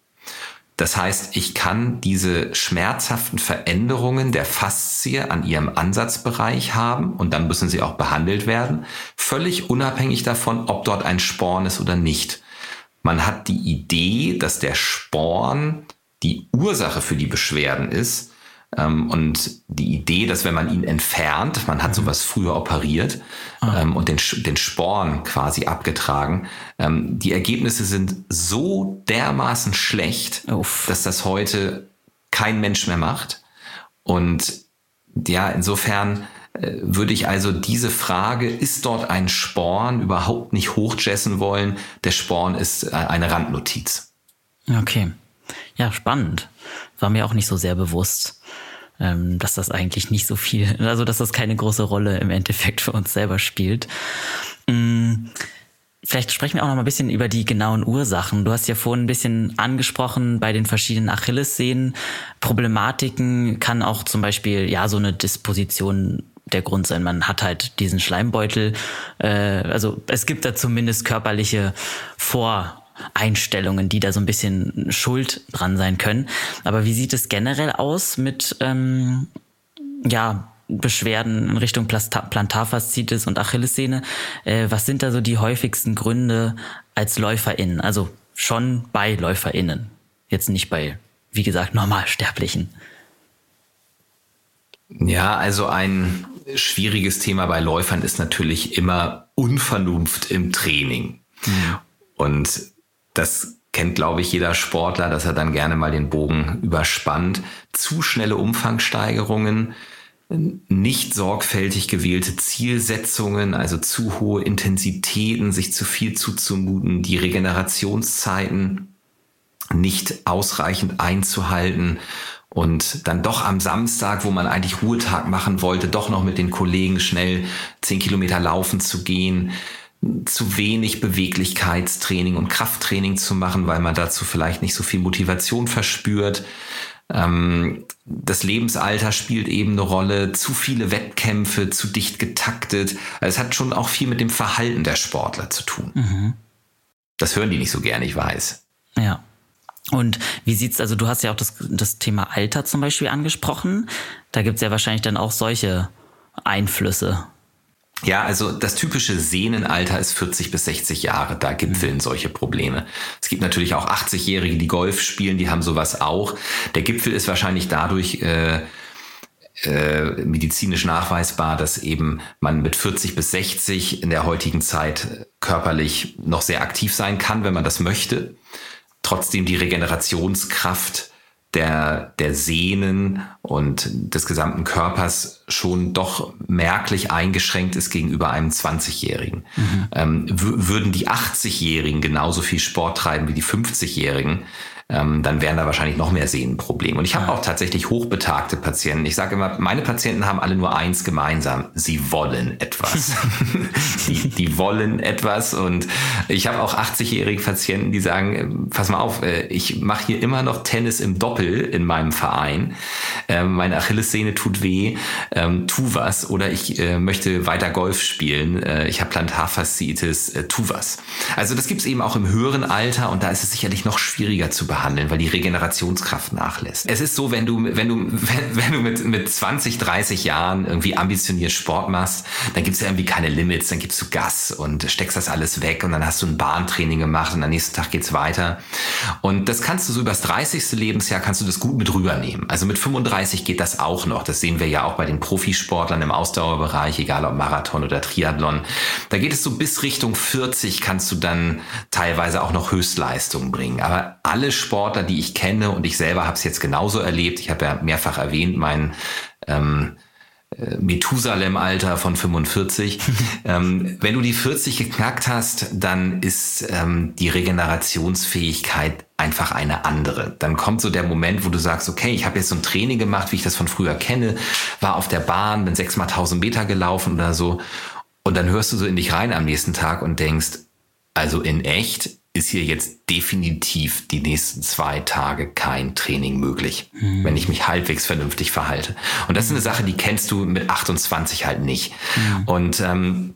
Das heißt, ich kann diese schmerzhaften Veränderungen der Faszie an ihrem Ansatzbereich haben und dann müssen sie auch behandelt werden, völlig unabhängig davon, ob dort ein Sporn ist oder nicht. Man hat die Idee, dass der Sporn die Ursache für die Beschwerden ist. Ähm, und die Idee, dass wenn man ihn entfernt, man hat mhm. sowas früher operiert ah. ähm, und den, den Sporn quasi abgetragen, ähm, die Ergebnisse sind so dermaßen schlecht, Uff. dass das heute kein Mensch mehr macht. Und ja, insofern würde ich also diese Frage, ist dort ein Sporn, überhaupt nicht hochjessen wollen. Der Sporn ist äh, eine Randnotiz. Okay. Ja, spannend. War mir auch nicht so sehr bewusst, ähm, dass das eigentlich nicht so viel, also dass das keine große Rolle im Endeffekt für uns selber spielt. Mm, vielleicht sprechen wir auch noch mal ein bisschen über die genauen Ursachen. Du hast ja vorhin ein bisschen angesprochen bei den verschiedenen Achillessehnen. Problematiken kann auch zum Beispiel ja so eine Disposition der Grund sein. Man hat halt diesen Schleimbeutel. Äh, also es gibt da zumindest körperliche Voreinstellungen, die da so ein bisschen schuld dran sein können. Aber wie sieht es generell aus mit ähm, ja Beschwerden in Richtung Plantarfaszitis und Achillessehne? Äh, was sind da so die häufigsten Gründe als LäuferInnen? Also schon bei LäuferInnen, jetzt nicht bei, wie gesagt, Normalsterblichen. Ja, also ein schwieriges Thema bei Läufern ist natürlich immer Unvernunft im Training. Mhm. Und das kennt, glaube ich, jeder Sportler, dass er dann gerne mal den Bogen überspannt. Zu schnelle Umfangssteigerungen, nicht sorgfältig gewählte Zielsetzungen, also zu hohe Intensitäten, sich zu viel zuzumuten, die Regenerationszeiten nicht ausreichend einzuhalten und dann doch am Samstag, wo man eigentlich Ruhetag machen wollte, doch noch mit den Kollegen schnell zehn Kilometer laufen zu gehen, zu wenig Beweglichkeitstraining und Krafttraining zu machen, weil man dazu vielleicht nicht so viel Motivation verspürt. Ähm, das Lebensalter spielt eben eine Rolle, zu viele Wettkämpfe, zu dicht getaktet. Also es hat schon auch viel mit dem Verhalten der Sportler zu tun. Mhm. Das hören die nicht so gerne, ich weiß. Ja. Und wie sieht's, also du hast ja auch das, das Thema Alter zum Beispiel angesprochen. Da gibt's ja wahrscheinlich dann auch solche Einflüsse. Ja, also das typische Sehnenalter ist 40 bis 60 Jahre. Da gipfeln mhm. solche Probleme. Es gibt natürlich auch 80-Jährige, die Golf spielen, die haben sowas auch. Der Gipfel ist wahrscheinlich dadurch äh, äh, medizinisch nachweisbar, dass eben man mit 40 bis 60 in der heutigen Zeit körperlich noch sehr aktiv sein kann, wenn man das möchte. Trotzdem die Regenerationskraft der, der Sehnen und des gesamten Körpers schon doch merklich eingeschränkt ist gegenüber einem 20-Jährigen. Mhm. Ähm, würden die 80-Jährigen genauso viel Sport treiben wie die 50-Jährigen, ähm, dann wären da wahrscheinlich noch mehr Sehnenprobleme. Und ich habe auch tatsächlich hochbetagte Patienten. Ich sage immer, meine Patienten haben alle nur eins gemeinsam. Sie wollen etwas. [laughs] die, die wollen etwas. Und ich habe auch 80-jährige Patienten, die sagen, äh, pass mal auf, äh, ich mache hier immer noch Tennis im Doppel in meinem Verein. Ähm, meine Achillessehne tut weh, ähm, tu was. Oder ich äh, möchte weiter Golf spielen. Ich habe Plantarfasziitis, tu was. Also das gibt es eben auch im höheren Alter und da ist es sicherlich noch schwieriger zu behandeln behandeln, weil die Regenerationskraft nachlässt. Es ist so, wenn du, wenn du, wenn, wenn du mit, mit 20, 30 Jahren irgendwie ambitioniert Sport machst, dann gibt's ja irgendwie keine Limits, dann gibst du Gas und steckst das alles weg und dann hast du ein Bahntraining gemacht und am nächsten Tag geht's weiter. Und das kannst du so übers 30. Lebensjahr kannst du das gut mit rübernehmen. Also mit 35 geht das auch noch. Das sehen wir ja auch bei den Profisportlern im Ausdauerbereich, egal ob Marathon oder Triathlon. Da geht es so bis Richtung 40 kannst du dann teilweise auch noch Höchstleistungen bringen. Aber alle Sportler, die ich kenne und ich selber habe es jetzt genauso erlebt. Ich habe ja mehrfach erwähnt, mein ähm, äh, Methusalem-Alter von 45. [laughs] ähm, wenn du die 40 geknackt hast, dann ist ähm, die Regenerationsfähigkeit einfach eine andere. Dann kommt so der Moment, wo du sagst, okay, ich habe jetzt so ein Training gemacht, wie ich das von früher kenne, war auf der Bahn, bin sechsmal 1000 Meter gelaufen oder so. Und dann hörst du so in dich rein am nächsten Tag und denkst, also in echt ist hier jetzt definitiv die nächsten zwei Tage kein Training möglich, mhm. wenn ich mich halbwegs vernünftig verhalte. Und das ist eine Sache, die kennst du mit 28 halt nicht. Mhm. Und ähm,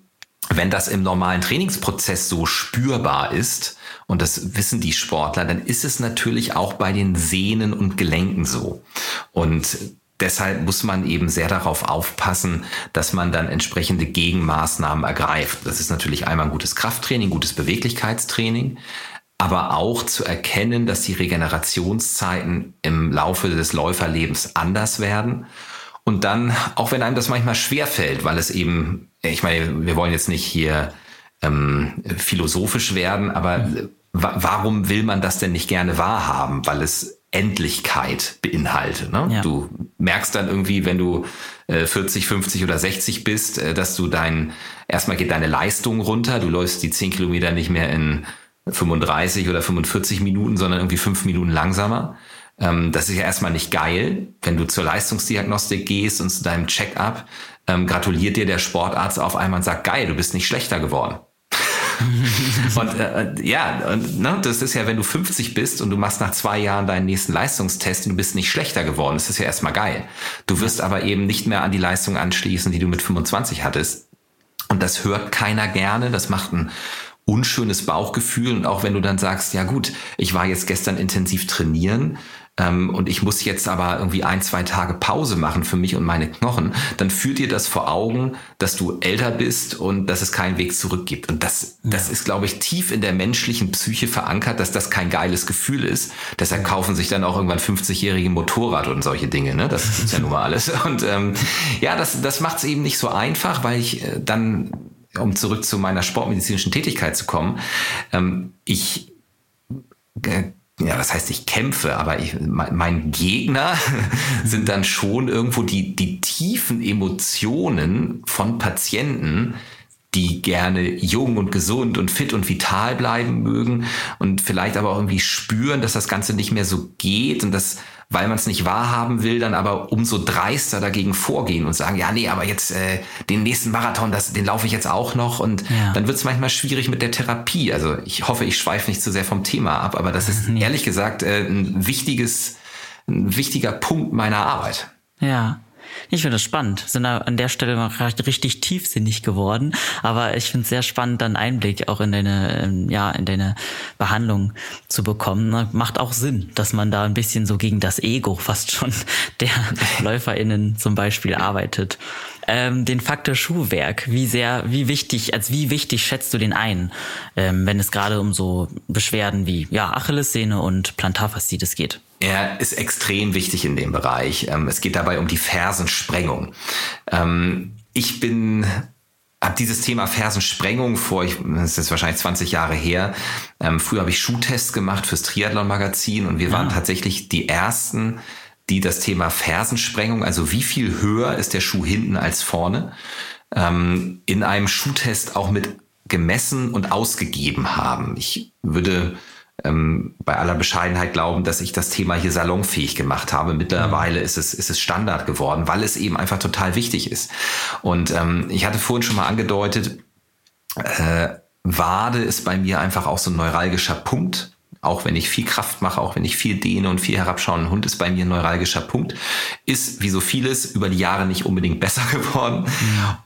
wenn das im normalen Trainingsprozess so spürbar ist, und das wissen die Sportler, dann ist es natürlich auch bei den Sehnen und Gelenken so. Und deshalb muss man eben sehr darauf aufpassen, dass man dann entsprechende Gegenmaßnahmen ergreift. Das ist natürlich einmal ein gutes Krafttraining, gutes Beweglichkeitstraining, aber auch zu erkennen, dass die Regenerationszeiten im Laufe des Läuferlebens anders werden. Und dann, auch wenn einem das manchmal schwer fällt, weil es eben, ich meine, wir wollen jetzt nicht hier ähm, philosophisch werden, aber mhm. warum will man das denn nicht gerne wahrhaben? Weil es Endlichkeit beinhaltet. Ne? Ja. Du merkst dann irgendwie, wenn du äh, 40, 50 oder 60 bist, äh, dass du dein, erstmal geht deine Leistung runter, du läufst die 10 Kilometer nicht mehr in 35 oder 45 Minuten, sondern irgendwie fünf Minuten langsamer. Ähm, das ist ja erstmal nicht geil, wenn du zur Leistungsdiagnostik gehst und zu deinem Check-up, ähm, gratuliert dir der Sportarzt auf einmal und sagt, geil, du bist nicht schlechter geworden. [laughs] und äh, ja, und, ne, das ist ja, wenn du 50 bist und du machst nach zwei Jahren deinen nächsten Leistungstest und du bist nicht schlechter geworden, das ist ja erstmal geil. Du wirst aber eben nicht mehr an die Leistung anschließen, die du mit 25 hattest. Und das hört keiner gerne, das macht ein unschönes Bauchgefühl. Und auch wenn du dann sagst, ja gut, ich war jetzt gestern intensiv trainieren, ähm, und ich muss jetzt aber irgendwie ein, zwei Tage Pause machen für mich und meine Knochen, dann führt dir das vor Augen, dass du älter bist und dass es keinen Weg zurück gibt. Und das, das ist, glaube ich, tief in der menschlichen Psyche verankert, dass das kein geiles Gefühl ist. Deshalb kaufen sich dann auch irgendwann 50-jährige Motorrad und solche Dinge. Ne? Das gibt's ja nun mal alles. [laughs] Und ähm, ja, das, das macht es eben nicht so einfach, weil ich äh, dann, um zurück zu meiner sportmedizinischen Tätigkeit zu kommen, ähm, ich äh, ja, was heißt ich kämpfe, aber ich, mein Gegner [laughs] sind dann schon irgendwo die, die tiefen Emotionen von Patienten, die gerne jung und gesund und fit und vital bleiben mögen und vielleicht aber auch irgendwie spüren, dass das Ganze nicht mehr so geht und dass weil man es nicht wahrhaben will, dann aber umso dreister dagegen vorgehen und sagen, ja, nee, aber jetzt äh, den nächsten Marathon, das, den laufe ich jetzt auch noch. Und ja. dann wird es manchmal schwierig mit der Therapie. Also ich hoffe, ich schweife nicht zu sehr vom Thema ab, aber das ist [laughs] ehrlich gesagt äh, ein wichtiges, ein wichtiger Punkt meiner Arbeit. Ja. Ich finde das spannend. Sind an der Stelle mal richtig tiefsinnig geworden. Aber ich finde es sehr spannend, dann Einblick auch in deine, ähm, ja, in deine Behandlung zu bekommen. Macht auch Sinn, dass man da ein bisschen so gegen das Ego fast schon [laughs] der LäuferInnen zum Beispiel arbeitet. Ähm, den Faktor Schuhwerk, wie sehr, wie wichtig, als wie wichtig schätzt du den ein, ähm, wenn es gerade um so Beschwerden wie ja, Achillessehne und Plantarfaszitis geht? Er ist extrem wichtig in dem Bereich. Ähm, es geht dabei um die Fersensprengung. Ähm, ich bin habe dieses Thema Fersensprengung vor, ich, das ist wahrscheinlich 20 Jahre her. Ähm, früher habe ich Schuhtests gemacht fürs Triathlon-Magazin und wir waren ja. tatsächlich die ersten, die das Thema Fersensprengung, also wie viel höher ist der Schuh hinten als vorne, in einem Schuhtest auch mit gemessen und ausgegeben haben. Ich würde ähm, bei aller Bescheidenheit glauben, dass ich das Thema hier salonfähig gemacht habe. Mittlerweile ist es, ist es Standard geworden, weil es eben einfach total wichtig ist. Und ähm, ich hatte vorhin schon mal angedeutet, äh, Wade ist bei mir einfach auch so ein neuralgischer Punkt auch wenn ich viel Kraft mache, auch wenn ich viel dehne und viel herabschaue, ein Hund ist bei mir ein neuralgischer Punkt, ist wie so vieles über die Jahre nicht unbedingt [laughs] besser geworden.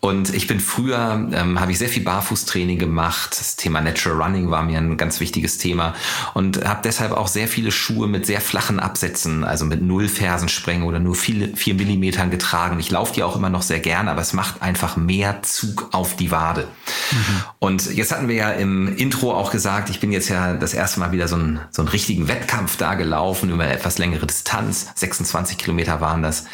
Und ich bin früher, ähm, habe ich sehr viel Barfußtraining gemacht. Das Thema Natural Running war mir ein ganz wichtiges Thema und habe deshalb auch sehr viele Schuhe mit sehr flachen Absätzen, also mit null Fersensprengen oder nur viele, vier Millimetern getragen. Ich laufe die auch immer noch sehr gerne, aber es macht einfach mehr Zug auf die Wade. Mhm. Und jetzt hatten wir ja im Intro auch gesagt, ich bin jetzt ja das erste Mal wieder so ein so einen richtigen Wettkampf da gelaufen über eine etwas längere Distanz. 26 Kilometer waren das.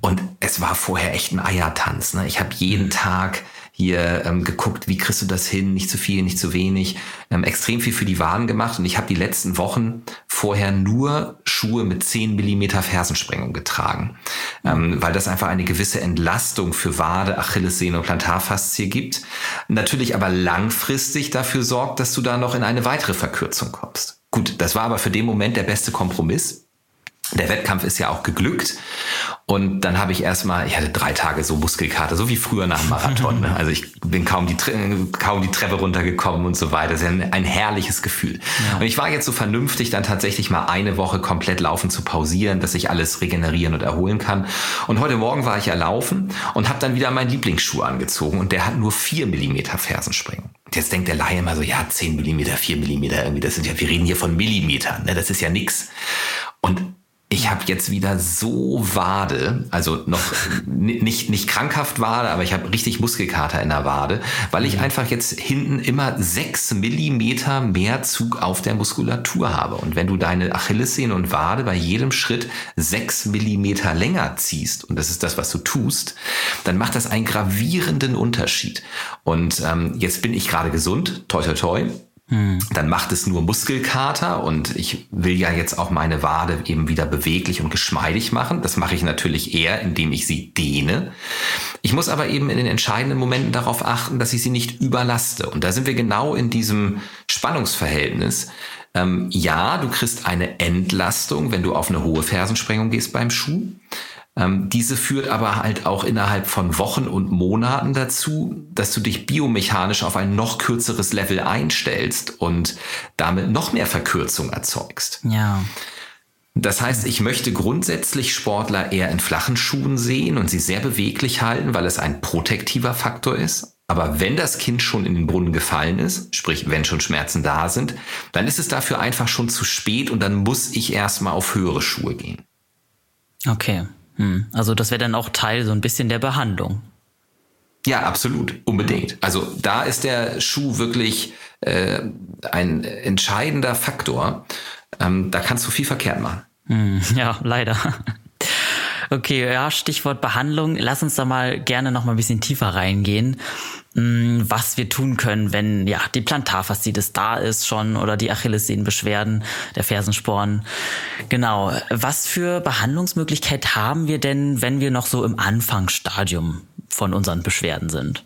Und es war vorher echt ein Eiertanz. Ne? Ich habe jeden Tag hier ähm, geguckt, wie kriegst du das hin, nicht zu viel, nicht zu wenig, ähm, extrem viel für die Waden gemacht und ich habe die letzten Wochen vorher nur Schuhe mit 10 Millimeter Fersensprengung getragen, ähm, weil das einfach eine gewisse Entlastung für Wade, Achillessehne und Plantarfaszie gibt, natürlich aber langfristig dafür sorgt, dass du da noch in eine weitere Verkürzung kommst. Gut, das war aber für den Moment der beste Kompromiss. Der Wettkampf ist ja auch geglückt. Und dann habe ich erstmal, ich hatte drei Tage so Muskelkater, so wie früher nach dem Marathon. Ne? Also ich bin kaum die, kaum die Treppe runtergekommen und so weiter. Das ist ein, ein herrliches Gefühl. Ja. Und ich war jetzt so vernünftig, dann tatsächlich mal eine Woche komplett laufen zu pausieren, dass ich alles regenerieren und erholen kann. Und heute Morgen war ich ja laufen und habe dann wieder meinen Lieblingsschuh angezogen und der hat nur vier Millimeter Fersensprengung. Jetzt denkt der Laie immer so, ja, zehn Millimeter, vier Millimeter, irgendwie, das sind ja, wir reden hier von Millimetern, ne? das ist ja nix. Und ich habe jetzt wieder so Wade, also noch nicht, nicht krankhaft Wade, aber ich habe richtig Muskelkater in der Wade, weil ich mhm. einfach jetzt hinten immer sechs Millimeter mehr Zug auf der Muskulatur habe. Und wenn du deine Achillessehne und Wade bei jedem Schritt sechs Millimeter länger ziehst, und das ist das, was du tust, dann macht das einen gravierenden Unterschied. Und ähm, jetzt bin ich gerade gesund, toi toi toi hm. Dann macht es nur Muskelkater und ich will ja jetzt auch meine Wade eben wieder beweglich und geschmeidig machen. Das mache ich natürlich eher, indem ich sie dehne. Ich muss aber eben in den entscheidenden Momenten darauf achten, dass ich sie nicht überlaste. Und da sind wir genau in diesem Spannungsverhältnis. Ähm, ja, du kriegst eine Entlastung, wenn du auf eine hohe Fersensprengung gehst beim Schuh. Ähm, diese führt aber halt auch innerhalb von Wochen und Monaten dazu, dass du dich biomechanisch auf ein noch kürzeres Level einstellst und damit noch mehr Verkürzung erzeugst. Ja. Das heißt, ich möchte grundsätzlich Sportler eher in flachen Schuhen sehen und sie sehr beweglich halten, weil es ein protektiver Faktor ist. Aber wenn das Kind schon in den Brunnen gefallen ist, sprich wenn schon Schmerzen da sind, dann ist es dafür einfach schon zu spät und dann muss ich erstmal auf höhere Schuhe gehen. Okay. Hm. Also das wäre dann auch Teil so ein bisschen der Behandlung. Ja, absolut, unbedingt. Also da ist der Schuh wirklich äh, ein entscheidender Faktor. Ähm, da kannst du viel verkehrt machen. Hm, [laughs] ja, leider. Okay, ja, Stichwort Behandlung. Lass uns da mal gerne noch mal ein bisschen tiefer reingehen. Mm, was wir tun können, wenn ja die Plantarfaszitis da ist schon oder die Achillessehnenbeschwerden, der Fersensporn. Genau. Was für Behandlungsmöglichkeit haben wir denn, wenn wir noch so im Anfangsstadium von unseren Beschwerden sind?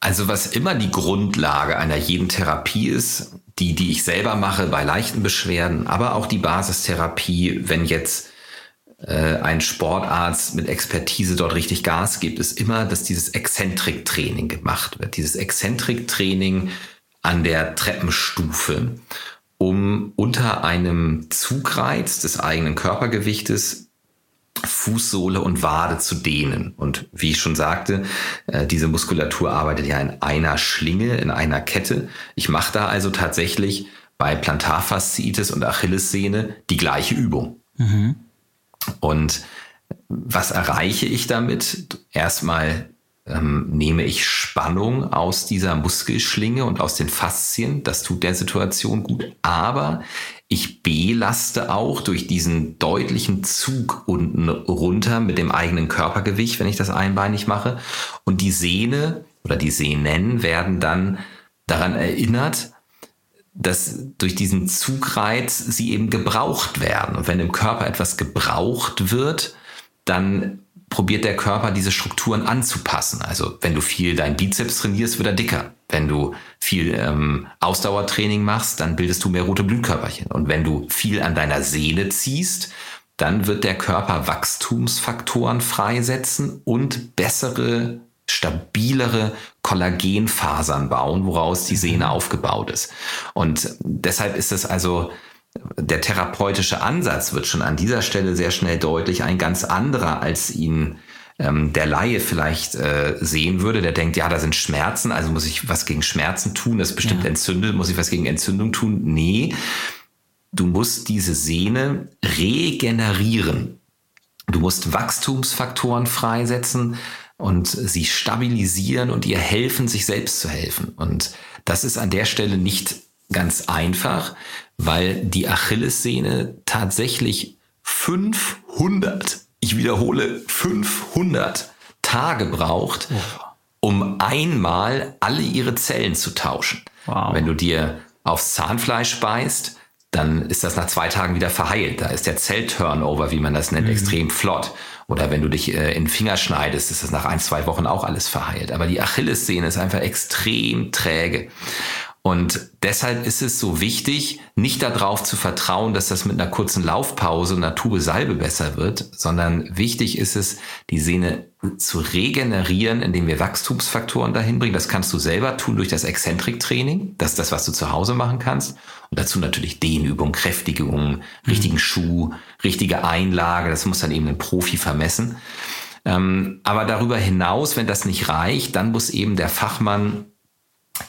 Also was immer die Grundlage einer jeden Therapie ist, die, die ich selber mache bei leichten Beschwerden, aber auch die Basistherapie, wenn jetzt ein Sportarzt mit Expertise dort richtig Gas gibt, ist immer, dass dieses Exzentrik-Training gemacht wird. Dieses Exzentrik-Training an der Treppenstufe, um unter einem Zugreiz des eigenen Körpergewichtes Fußsohle und Wade zu dehnen. Und wie ich schon sagte, äh, diese Muskulatur arbeitet ja in einer Schlinge, in einer Kette. Ich mache da also tatsächlich bei Plantarfasziitis und Achillessehne die gleiche Übung. Mhm. Und was erreiche ich damit? Erstmal ähm, nehme ich Spannung aus dieser Muskelschlinge und aus den Faszien. Das tut der Situation gut. Aber ich belaste auch durch diesen deutlichen Zug unten runter mit dem eigenen Körpergewicht, wenn ich das einbeinig mache. Und die Sehne oder die Sehnen werden dann daran erinnert, dass durch diesen Zugreiz sie eben gebraucht werden. Und wenn im Körper etwas gebraucht wird, dann probiert der Körper diese Strukturen anzupassen. Also wenn du viel dein Bizeps trainierst, wird er dicker. Wenn du viel ähm, Ausdauertraining machst, dann bildest du mehr rote Blutkörperchen. Und wenn du viel an deiner Seele ziehst, dann wird der Körper Wachstumsfaktoren freisetzen und bessere, stabilere Kollagenfasern bauen, woraus die Sehne aufgebaut ist. Und deshalb ist es also der therapeutische Ansatz wird schon an dieser Stelle sehr schnell deutlich ein ganz anderer, als ihn ähm, der Laie vielleicht äh, sehen würde, der denkt, ja, da sind Schmerzen, also muss ich was gegen Schmerzen tun, das ist bestimmt ja. entzündet, muss ich was gegen Entzündung tun? Nee, du musst diese Sehne regenerieren. Du musst Wachstumsfaktoren freisetzen und sie stabilisieren und ihr helfen, sich selbst zu helfen. Und das ist an der Stelle nicht ganz einfach, weil die Achillessehne tatsächlich 500, ich wiederhole, 500 Tage braucht, um einmal alle ihre Zellen zu tauschen. Wow. Wenn du dir aufs Zahnfleisch beißt, dann ist das nach zwei Tagen wieder verheilt. Da ist der Zellturnover, wie man das nennt, mhm. extrem flott. Oder wenn du dich äh, in den Finger schneidest, ist das nach ein, zwei Wochen auch alles verheilt. Aber die Achillessehne ist einfach extrem träge. Und deshalb ist es so wichtig, nicht darauf zu vertrauen, dass das mit einer kurzen Laufpause und einer Tube Salbe besser wird, sondern wichtig ist es, die Sehne zu regenerieren, indem wir Wachstumsfaktoren dahin bringen. Das kannst du selber tun durch das Exzentriktraining. Das ist das, was du zu Hause machen kannst. Und dazu natürlich Dehnübung, Kräftigung, richtigen mhm. Schuh, richtige Einlage. Das muss dann eben ein Profi vermessen. Ähm, aber darüber hinaus, wenn das nicht reicht, dann muss eben der Fachmann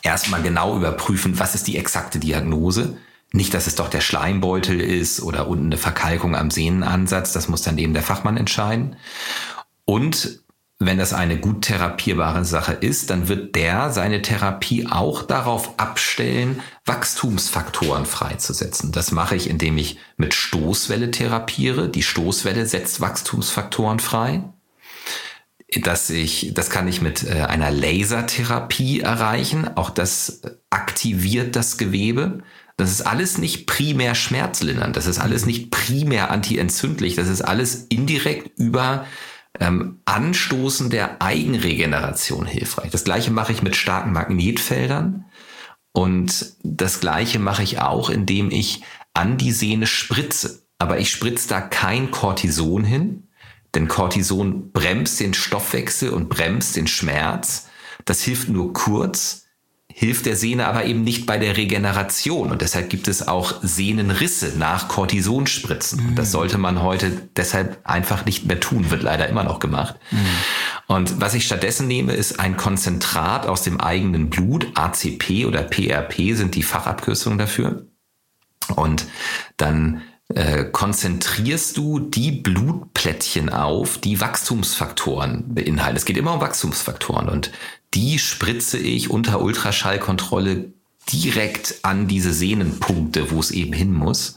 erstmal genau überprüfen, was ist die exakte Diagnose. Nicht, dass es doch der Schleimbeutel ist oder unten eine Verkalkung am Sehnenansatz, das muss dann eben der Fachmann entscheiden. Und wenn das eine gut therapierbare Sache ist, dann wird der seine Therapie auch darauf abstellen, Wachstumsfaktoren freizusetzen. Das mache ich, indem ich mit Stoßwelle therapiere. Die Stoßwelle setzt Wachstumsfaktoren frei dass ich, das kann ich mit äh, einer Lasertherapie erreichen. Auch das aktiviert das Gewebe. Das ist alles nicht primär schmerzlindernd. Das ist alles nicht primär antientzündlich. Das ist alles indirekt über ähm, Anstoßen der Eigenregeneration hilfreich. Das gleiche mache ich mit starken Magnetfeldern. Und das gleiche mache ich auch, indem ich an die Sehne spritze. Aber ich spritze da kein Cortison hin, denn Cortison bremst den Stoffwechsel und bremst den Schmerz. Das hilft nur kurz, hilft der Sehne aber eben nicht bei der Regeneration. Und deshalb gibt es auch Sehnenrisse nach Cortisonspritzen. Mhm. Das sollte man heute deshalb einfach nicht mehr tun, wird leider immer noch gemacht. Mhm. Und was ich stattdessen nehme, ist ein Konzentrat aus dem eigenen Blut. ACP oder PRP sind die Fachabkürzungen dafür. Und dann äh, konzentrierst du die Blutplättchen auf, die Wachstumsfaktoren beinhalten. Es geht immer um Wachstumsfaktoren und die spritze ich unter Ultraschallkontrolle direkt an diese Sehnenpunkte, wo es eben hin muss.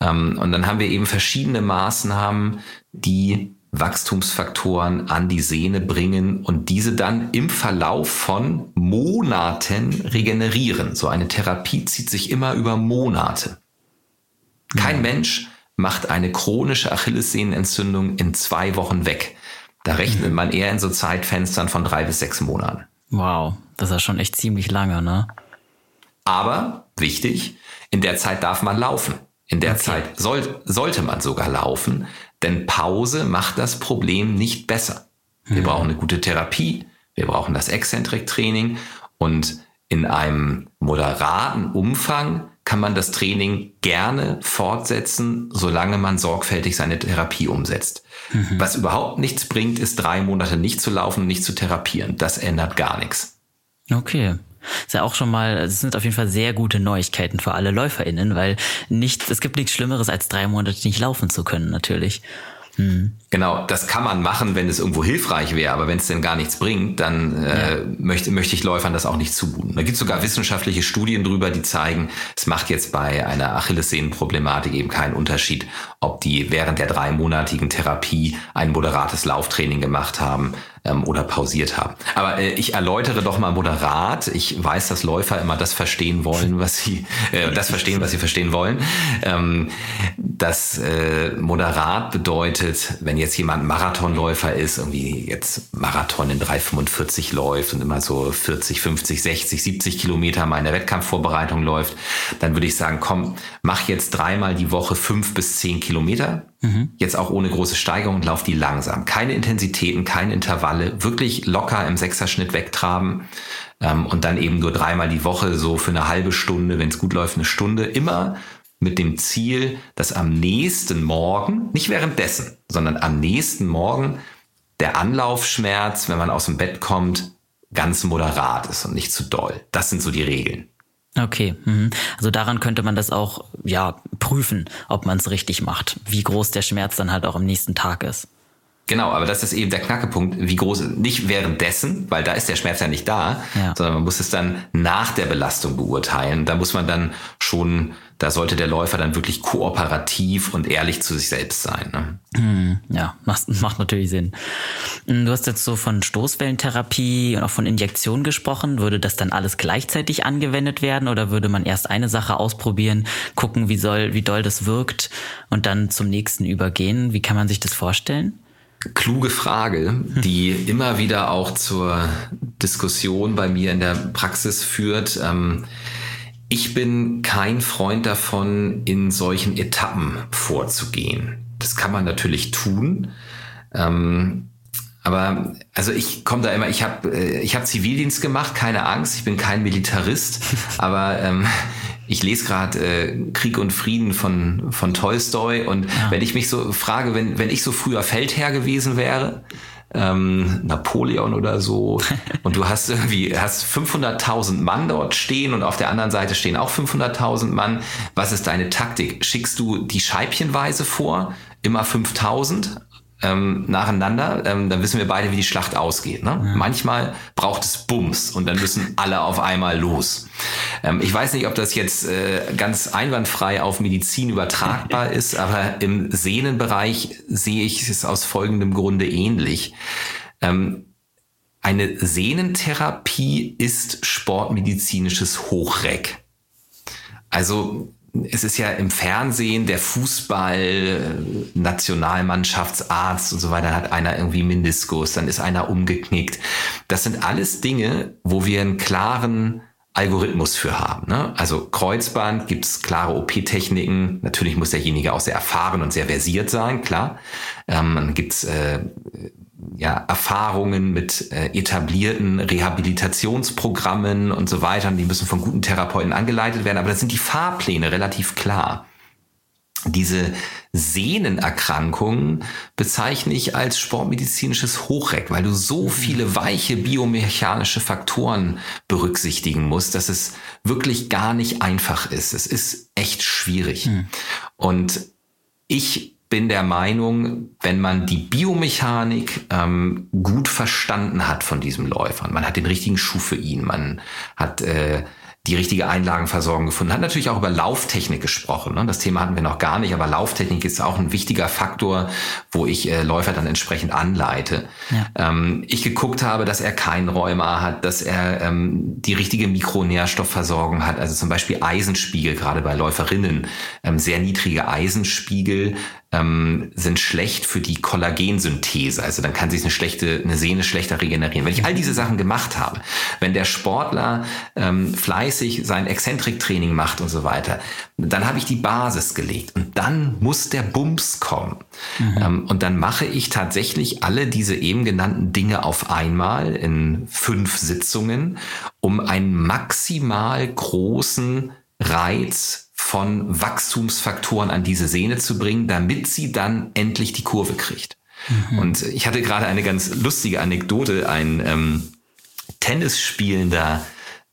Ähm, und dann haben wir eben verschiedene Maßnahmen, die Wachstumsfaktoren an die Sehne bringen und diese dann im Verlauf von Monaten regenerieren. So eine Therapie zieht sich immer über Monate. Kein mhm. Mensch macht eine chronische Achillessehnenentzündung in zwei Wochen weg. Da rechnet mhm. man eher in so Zeitfenstern von drei bis sechs Monaten. Wow, das ist schon echt ziemlich lange, ne? Aber wichtig, in der Zeit darf man laufen. In der okay. Zeit soll, sollte man sogar laufen, denn Pause macht das Problem nicht besser. Wir mhm. brauchen eine gute Therapie, wir brauchen das Exzentrik-Training und in einem moderaten Umfang kann man das Training gerne fortsetzen, solange man sorgfältig seine Therapie umsetzt. Mhm. Was überhaupt nichts bringt, ist drei Monate nicht zu laufen und nicht zu therapieren. Das ändert gar nichts. Okay. Ist ja auch schon mal, es sind auf jeden Fall sehr gute Neuigkeiten für alle LäuferInnen, weil nicht, es gibt nichts Schlimmeres, als drei Monate nicht laufen zu können, natürlich. Hm. Genau, das kann man machen, wenn es irgendwo hilfreich wäre, aber wenn es denn gar nichts bringt, dann äh, ja. möchte, möchte ich Läufern das auch nicht zumuten. Da gibt es sogar wissenschaftliche Studien drüber, die zeigen, es macht jetzt bei einer Achillessehnenproblematik eben keinen Unterschied, ob die während der dreimonatigen Therapie ein moderates Lauftraining gemacht haben ähm, oder pausiert haben. Aber äh, ich erläutere doch mal moderat. Ich weiß, dass Läufer immer das verstehen wollen, was sie äh, das verstehen, was sie verstehen wollen. Ähm, das äh, moderat bedeutet, wenn jetzt jemand Marathonläufer ist, irgendwie jetzt Marathon in 3,45 läuft und immer so 40, 50, 60, 70 Kilometer mal in der Wettkampfvorbereitung läuft, dann würde ich sagen, komm, mach jetzt dreimal die Woche fünf bis zehn Kilometer Mhm. Jetzt auch ohne große Steigerung und lauf die langsam. Keine Intensitäten, keine Intervalle, wirklich locker im Sechserschnitt wegtraben ähm, und dann eben nur dreimal die Woche so für eine halbe Stunde, wenn es gut läuft, eine Stunde. Immer mit dem Ziel, dass am nächsten Morgen, nicht währenddessen, sondern am nächsten Morgen der Anlaufschmerz, wenn man aus dem Bett kommt, ganz moderat ist und nicht zu doll. Das sind so die Regeln. Okay, mhm. also daran könnte man das auch ja prüfen, ob man es richtig macht, wie groß der Schmerz dann halt auch am nächsten Tag ist. Genau, aber das ist eben der Knackepunkt, wie groß, nicht währenddessen, weil da ist der Schmerz ja nicht da, ja. sondern man muss es dann nach der Belastung beurteilen. Da muss man dann schon, da sollte der Läufer dann wirklich kooperativ und ehrlich zu sich selbst sein. Ne? Hm, ja, macht, macht natürlich Sinn. Hm, du hast jetzt so von Stoßwellentherapie und auch von Injektion gesprochen. Würde das dann alles gleichzeitig angewendet werden oder würde man erst eine Sache ausprobieren, gucken, wie soll, wie doll das wirkt und dann zum nächsten übergehen? Wie kann man sich das vorstellen? kluge Frage, die immer wieder auch zur Diskussion bei mir in der Praxis führt. Ähm, ich bin kein Freund davon, in solchen Etappen vorzugehen. Das kann man natürlich tun. Ähm, aber also ich komme da immer, ich habe äh, ich hab Zivildienst gemacht, keine Angst, ich bin kein Militarist, [laughs] aber ähm, ich lese gerade äh, Krieg und Frieden von, von Tolstoi und ja. wenn ich mich so frage, wenn, wenn ich so früher Feldherr gewesen wäre, ähm, Napoleon oder so [laughs] und du hast irgendwie hast 500.000 Mann dort stehen und auf der anderen Seite stehen auch 500.000 Mann. Was ist deine Taktik? Schickst du die scheibchenweise vor, immer 5000 ähm, nacheinander, ähm, dann wissen wir beide, wie die Schlacht ausgeht. Ne? Ja. Manchmal braucht es Bums und dann müssen alle auf einmal los. Ähm, ich weiß nicht, ob das jetzt äh, ganz einwandfrei auf Medizin übertragbar [laughs] ist, aber im Sehnenbereich sehe ich es aus folgendem Grunde ähnlich. Ähm, eine Sehnentherapie ist sportmedizinisches Hochreck. Also es ist ja im Fernsehen der Fußball, Nationalmannschaftsarzt und so weiter, hat einer irgendwie Mindiskus, dann ist einer umgeknickt. Das sind alles Dinge, wo wir einen klaren Algorithmus für haben. Ne? Also Kreuzband gibt's klare OP-Techniken. Natürlich muss derjenige auch sehr erfahren und sehr versiert sein, klar. Ähm, dann gibt's äh, ja, Erfahrungen mit äh, etablierten Rehabilitationsprogrammen und so weiter. Die müssen von guten Therapeuten angeleitet werden, aber da sind die Fahrpläne relativ klar. Diese Sehnenerkrankungen bezeichne ich als sportmedizinisches Hochreck, weil du so viele weiche biomechanische Faktoren berücksichtigen musst, dass es wirklich gar nicht einfach ist. Es ist echt schwierig. Mhm. Und ich bin der Meinung, wenn man die Biomechanik ähm, gut verstanden hat von diesem Läufer, man hat den richtigen Schuh für ihn, man hat äh, die richtige Einlagenversorgung gefunden. Hat natürlich auch über Lauftechnik gesprochen. Ne? Das Thema hatten wir noch gar nicht, aber Lauftechnik ist auch ein wichtiger Faktor, wo ich äh, Läufer dann entsprechend anleite. Ja. Ähm, ich geguckt habe, dass er kein Rheuma hat, dass er ähm, die richtige Mikronährstoffversorgung hat, also zum Beispiel Eisenspiegel, gerade bei Läuferinnen, ähm, sehr niedrige Eisenspiegel ähm, sind schlecht für die Kollagensynthese. Also dann kann sich eine schlechte, eine Sehne schlechter regenerieren. Wenn ich all diese Sachen gemacht habe, wenn der Sportler ähm, fleißig sein Exzentriktraining macht und so weiter, dann habe ich die Basis gelegt und dann muss der Bums kommen. Mhm. Ähm, und dann mache ich tatsächlich alle diese eben genannten Dinge auf einmal in fünf Sitzungen, um einen maximal großen Reiz von Wachstumsfaktoren an diese Sehne zu bringen, damit sie dann endlich die Kurve kriegt. Mhm. Und ich hatte gerade eine ganz lustige Anekdote. Ein ähm, Tennis spielender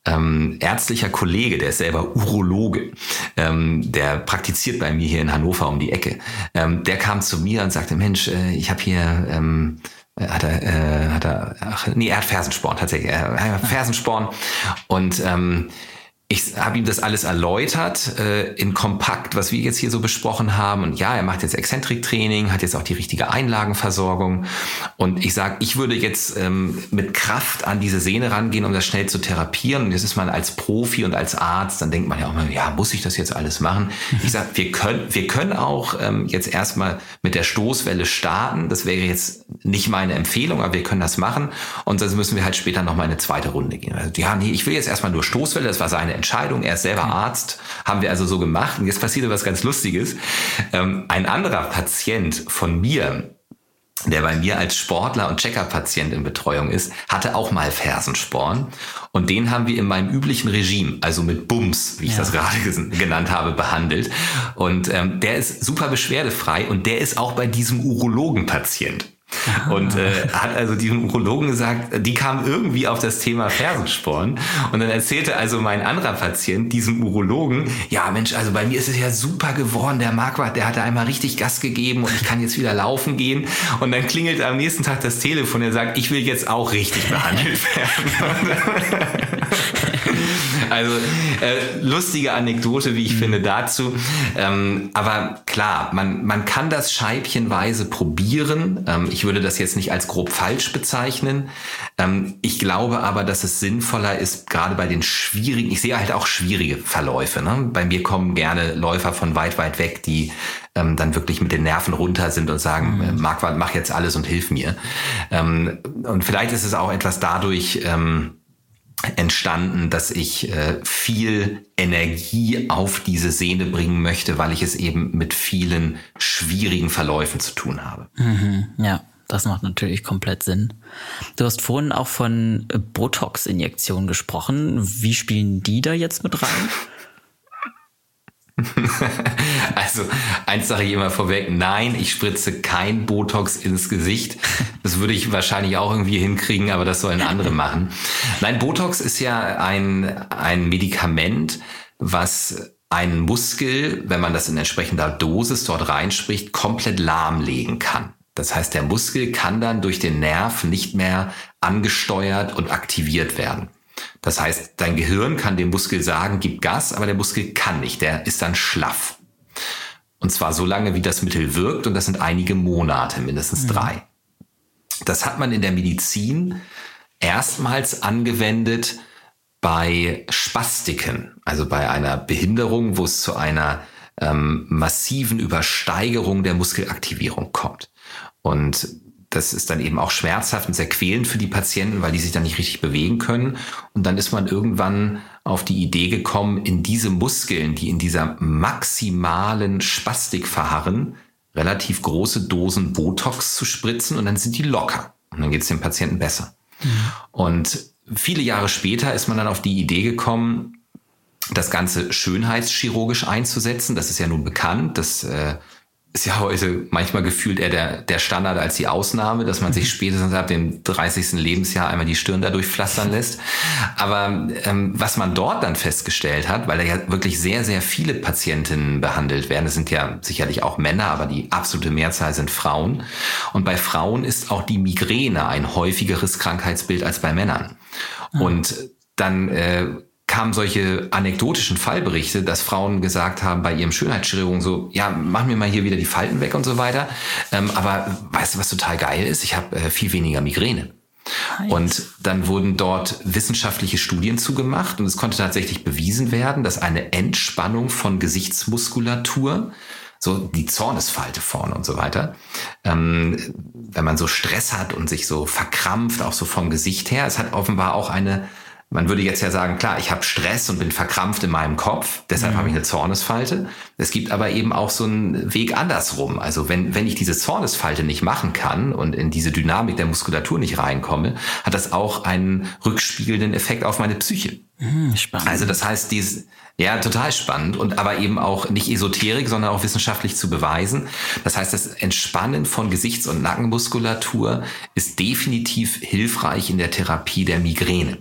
ähm, ärztlicher Kollege, der ist selber Urologe, ähm, der praktiziert bei mir hier in Hannover um die Ecke. Ähm, der kam zu mir und sagte, Mensch, äh, ich habe hier ähm, äh, hat er, äh, hat er, ach, nee, er hat Fersensporn tatsächlich, er hat Fersensporn und ähm, ich habe ihm das alles erläutert äh, in kompakt, was wir jetzt hier so besprochen haben. Und ja, er macht jetzt Exzentriktraining, hat jetzt auch die richtige Einlagenversorgung. Und ich sage, ich würde jetzt ähm, mit Kraft an diese Sehne rangehen, um das schnell zu therapieren. Und jetzt ist man als Profi und als Arzt, dann denkt man ja auch mal, ja, muss ich das jetzt alles machen? Ich sage, wir können, wir können auch ähm, jetzt erstmal mit der Stoßwelle starten. Das wäre jetzt nicht meine Empfehlung, aber wir können das machen. Und dann müssen wir halt später nochmal eine zweite Runde gehen. Also, ja, nee, ich will jetzt erstmal nur Stoßwelle, das war seine Entscheidung. Er ist selber Arzt, haben wir also so gemacht. Und jetzt passierte was ganz Lustiges. Ähm, ein anderer Patient von mir, der bei mir als Sportler und Checker-Patient in Betreuung ist, hatte auch mal Fersensporn. Und den haben wir in meinem üblichen Regime, also mit Bums, wie ich ja. das gerade genannt habe, behandelt. Und ähm, der ist super beschwerdefrei und der ist auch bei diesem Urologen-Patient. [laughs] Und äh, hat also diesem Urologen gesagt, die kam irgendwie auf das Thema Fersensporn. Und dann erzählte also mein anderer Patient diesem Urologen, ja Mensch, also bei mir ist es ja super geworden. Der Marquardt, der hatte einmal richtig Gas gegeben und ich kann jetzt wieder laufen gehen. Und dann klingelt am nächsten Tag das Telefon. Er sagt, ich will jetzt auch richtig behandelt werden. [laughs] [laughs] Also äh, lustige Anekdote, wie ich mhm. finde, dazu. Ähm, aber klar, man, man kann das scheibchenweise probieren. Ähm, ich würde das jetzt nicht als grob falsch bezeichnen. Ähm, ich glaube aber, dass es sinnvoller ist, gerade bei den schwierigen, ich sehe halt auch schwierige Verläufe. Ne? Bei mir kommen gerne Läufer von weit, weit weg, die ähm, dann wirklich mit den Nerven runter sind und sagen, mhm. Äh, Marquardt, mach jetzt alles und hilf mir. Ähm, und vielleicht ist es auch etwas dadurch, ähm, entstanden, dass ich äh, viel Energie auf diese Sehne bringen möchte, weil ich es eben mit vielen schwierigen Verläufen zu tun habe. Mhm, ja, das macht natürlich komplett Sinn. Du hast vorhin auch von Botox-Injektionen gesprochen. Wie spielen die da jetzt mit rein? [laughs] [laughs] also, eins sage ich immer vorweg, nein, ich spritze kein Botox ins Gesicht. Das würde ich wahrscheinlich auch irgendwie hinkriegen, aber das sollen andere machen. Nein, Botox ist ja ein, ein Medikament, was einen Muskel, wenn man das in entsprechender Dosis dort reinspricht, komplett lahmlegen kann. Das heißt, der Muskel kann dann durch den Nerv nicht mehr angesteuert und aktiviert werden. Das heißt, dein Gehirn kann dem Muskel sagen, gib Gas, aber der Muskel kann nicht, der ist dann schlaff. Und zwar so lange, wie das Mittel wirkt, und das sind einige Monate, mindestens mhm. drei. Das hat man in der Medizin erstmals angewendet bei Spastiken, also bei einer Behinderung, wo es zu einer ähm, massiven Übersteigerung der Muskelaktivierung kommt. Und das ist dann eben auch schmerzhaft und sehr quälend für die Patienten, weil die sich dann nicht richtig bewegen können. Und dann ist man irgendwann auf die Idee gekommen, in diese Muskeln, die in dieser maximalen Spastik verharren, relativ große Dosen Botox zu spritzen und dann sind die locker. Und dann geht es dem Patienten besser. Mhm. Und viele Jahre später ist man dann auf die Idee gekommen, das Ganze schönheitschirurgisch einzusetzen. Das ist ja nun bekannt. Das äh, ist ja heute manchmal gefühlt eher der, der Standard als die Ausnahme, dass man sich mhm. spätestens ab dem 30. Lebensjahr einmal die Stirn dadurch pflastern lässt. Aber ähm, was man dort dann festgestellt hat, weil da ja wirklich sehr, sehr viele Patientinnen behandelt werden, das sind ja sicherlich auch Männer, aber die absolute Mehrzahl sind Frauen. Und bei Frauen ist auch die Migräne ein häufigeres Krankheitsbild als bei Männern. Mhm. Und dann äh, kamen solche anekdotischen Fallberichte, dass Frauen gesagt haben bei ihrem Schönheitschirurgen so, ja, mach mir mal hier wieder die Falten weg und so weiter. Ähm, aber weißt du, was total geil ist? Ich habe äh, viel weniger Migräne. Und dann wurden dort wissenschaftliche Studien zugemacht und es konnte tatsächlich bewiesen werden, dass eine Entspannung von Gesichtsmuskulatur, so die Zornesfalte vorne und so weiter, ähm, wenn man so Stress hat und sich so verkrampft, auch so vom Gesicht her, es hat offenbar auch eine man würde jetzt ja sagen, klar, ich habe Stress und bin verkrampft in meinem Kopf, deshalb mhm. habe ich eine Zornesfalte. Es gibt aber eben auch so einen Weg andersrum. Also wenn, wenn ich diese Zornesfalte nicht machen kann und in diese Dynamik der Muskulatur nicht reinkomme, hat das auch einen rückspiegelnden Effekt auf meine Psyche. Mhm, spannend. Also das heißt, dies, ja, total spannend und aber eben auch nicht Esoterik, sondern auch wissenschaftlich zu beweisen. Das heißt, das Entspannen von Gesichts- und Nackenmuskulatur ist definitiv hilfreich in der Therapie der Migräne.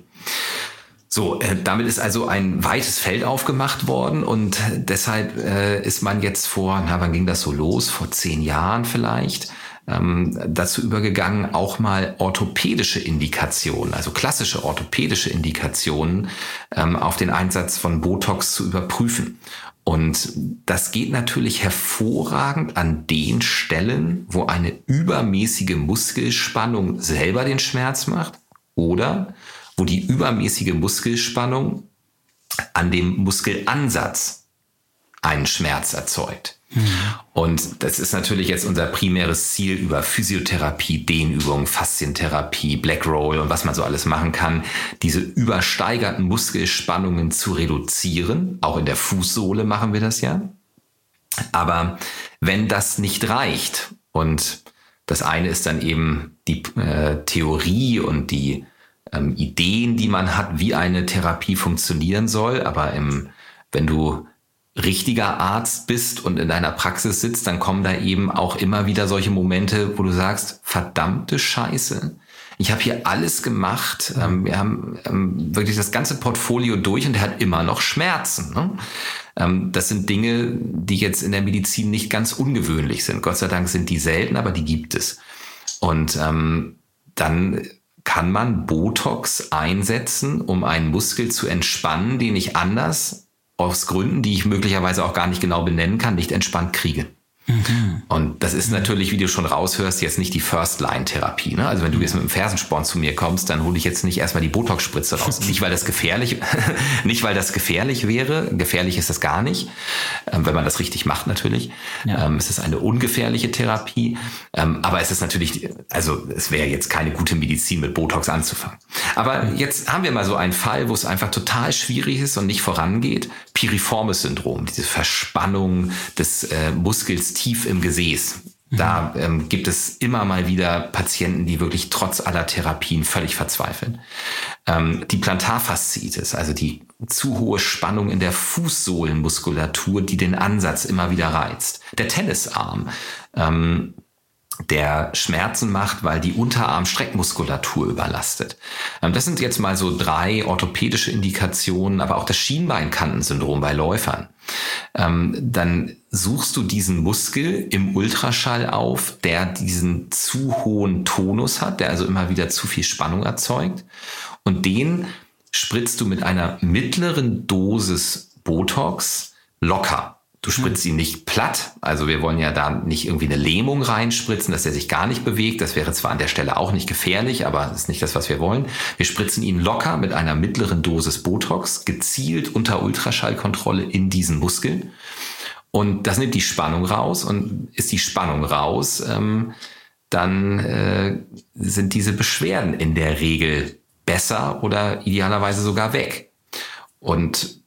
So, äh, damit ist also ein weites Feld aufgemacht worden und deshalb äh, ist man jetzt vor, na, wann ging das so los? Vor zehn Jahren vielleicht, ähm, dazu übergegangen, auch mal orthopädische Indikationen, also klassische orthopädische Indikationen ähm, auf den Einsatz von Botox zu überprüfen. Und das geht natürlich hervorragend an den Stellen, wo eine übermäßige Muskelspannung selber den Schmerz macht oder wo die übermäßige Muskelspannung an dem Muskelansatz einen Schmerz erzeugt. Mhm. Und das ist natürlich jetzt unser primäres Ziel über Physiotherapie, Dehnübungen, Faszientherapie, Black Roll und was man so alles machen kann, diese übersteigerten Muskelspannungen zu reduzieren. Auch in der Fußsohle machen wir das ja. Aber wenn das nicht reicht und das eine ist dann eben die äh, Theorie und die ähm, Ideen, die man hat, wie eine Therapie funktionieren soll. Aber im, wenn du richtiger Arzt bist und in deiner Praxis sitzt, dann kommen da eben auch immer wieder solche Momente, wo du sagst, verdammte Scheiße. Ich habe hier alles gemacht. Ähm, wir haben ähm, wirklich das ganze Portfolio durch und er hat immer noch Schmerzen. Ne? Ähm, das sind Dinge, die jetzt in der Medizin nicht ganz ungewöhnlich sind. Gott sei Dank sind die selten, aber die gibt es. Und ähm, dann kann man Botox einsetzen, um einen Muskel zu entspannen, den ich anders aus Gründen, die ich möglicherweise auch gar nicht genau benennen kann, nicht entspannt kriege. Mhm. Und das ist natürlich, wie du schon raushörst, jetzt nicht die First-Line-Therapie. Ne? Also wenn du jetzt mit dem Fersensporn zu mir kommst, dann hole ich jetzt nicht erstmal die Botox-Spritze raus. [laughs] nicht, weil das gefährlich, [laughs] nicht, weil das gefährlich wäre. Gefährlich ist das gar nicht, ähm, wenn man das richtig macht natürlich. Ja. Ähm, es ist eine ungefährliche Therapie. Ähm, aber es ist natürlich, also es wäre jetzt keine gute Medizin, mit Botox anzufangen. Aber jetzt haben wir mal so einen Fall, wo es einfach total schwierig ist und nicht vorangeht. Piriformes Syndrom, diese Verspannung des äh, Muskels tief im Gesäß. Da ähm, gibt es immer mal wieder Patienten, die wirklich trotz aller Therapien völlig verzweifeln. Ähm, die Plantarfasziitis, also die zu hohe Spannung in der Fußsohlenmuskulatur, die den Ansatz immer wieder reizt. Der Tennisarm, ähm, der Schmerzen macht, weil die Unterarm-Streckmuskulatur überlastet. Ähm, das sind jetzt mal so drei orthopädische Indikationen, aber auch das Schienbeinkantensyndrom bei Läufern. Ähm, dann suchst du diesen Muskel im Ultraschall auf, der diesen zu hohen Tonus hat, der also immer wieder zu viel Spannung erzeugt. Und den spritzt du mit einer mittleren Dosis Botox locker Du spritzt ihn nicht platt, also wir wollen ja da nicht irgendwie eine Lähmung reinspritzen, dass er sich gar nicht bewegt. Das wäre zwar an der Stelle auch nicht gefährlich, aber das ist nicht das, was wir wollen. Wir spritzen ihn locker mit einer mittleren Dosis Botox, gezielt unter Ultraschallkontrolle in diesen Muskel. Und das nimmt die Spannung raus und ist die Spannung raus, ähm, dann äh, sind diese Beschwerden in der Regel besser oder idealerweise sogar weg. Und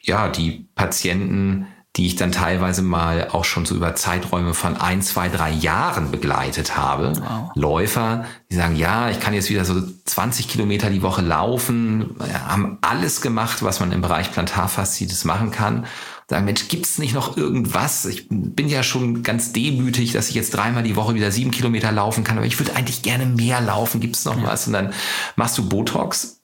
ja, die Patienten die ich dann teilweise mal auch schon so über Zeiträume von ein, zwei, drei Jahren begleitet habe. Wow. Läufer, die sagen, ja, ich kann jetzt wieder so 20 Kilometer die Woche laufen, haben alles gemacht, was man im Bereich Plantarfaszitis machen kann. Sagen, Mensch, gibt's nicht noch irgendwas? Ich bin ja schon ganz demütig, dass ich jetzt dreimal die Woche wieder sieben Kilometer laufen kann, aber ich würde eigentlich gerne mehr laufen. Gibt's noch ja. was? Und dann machst du Botox.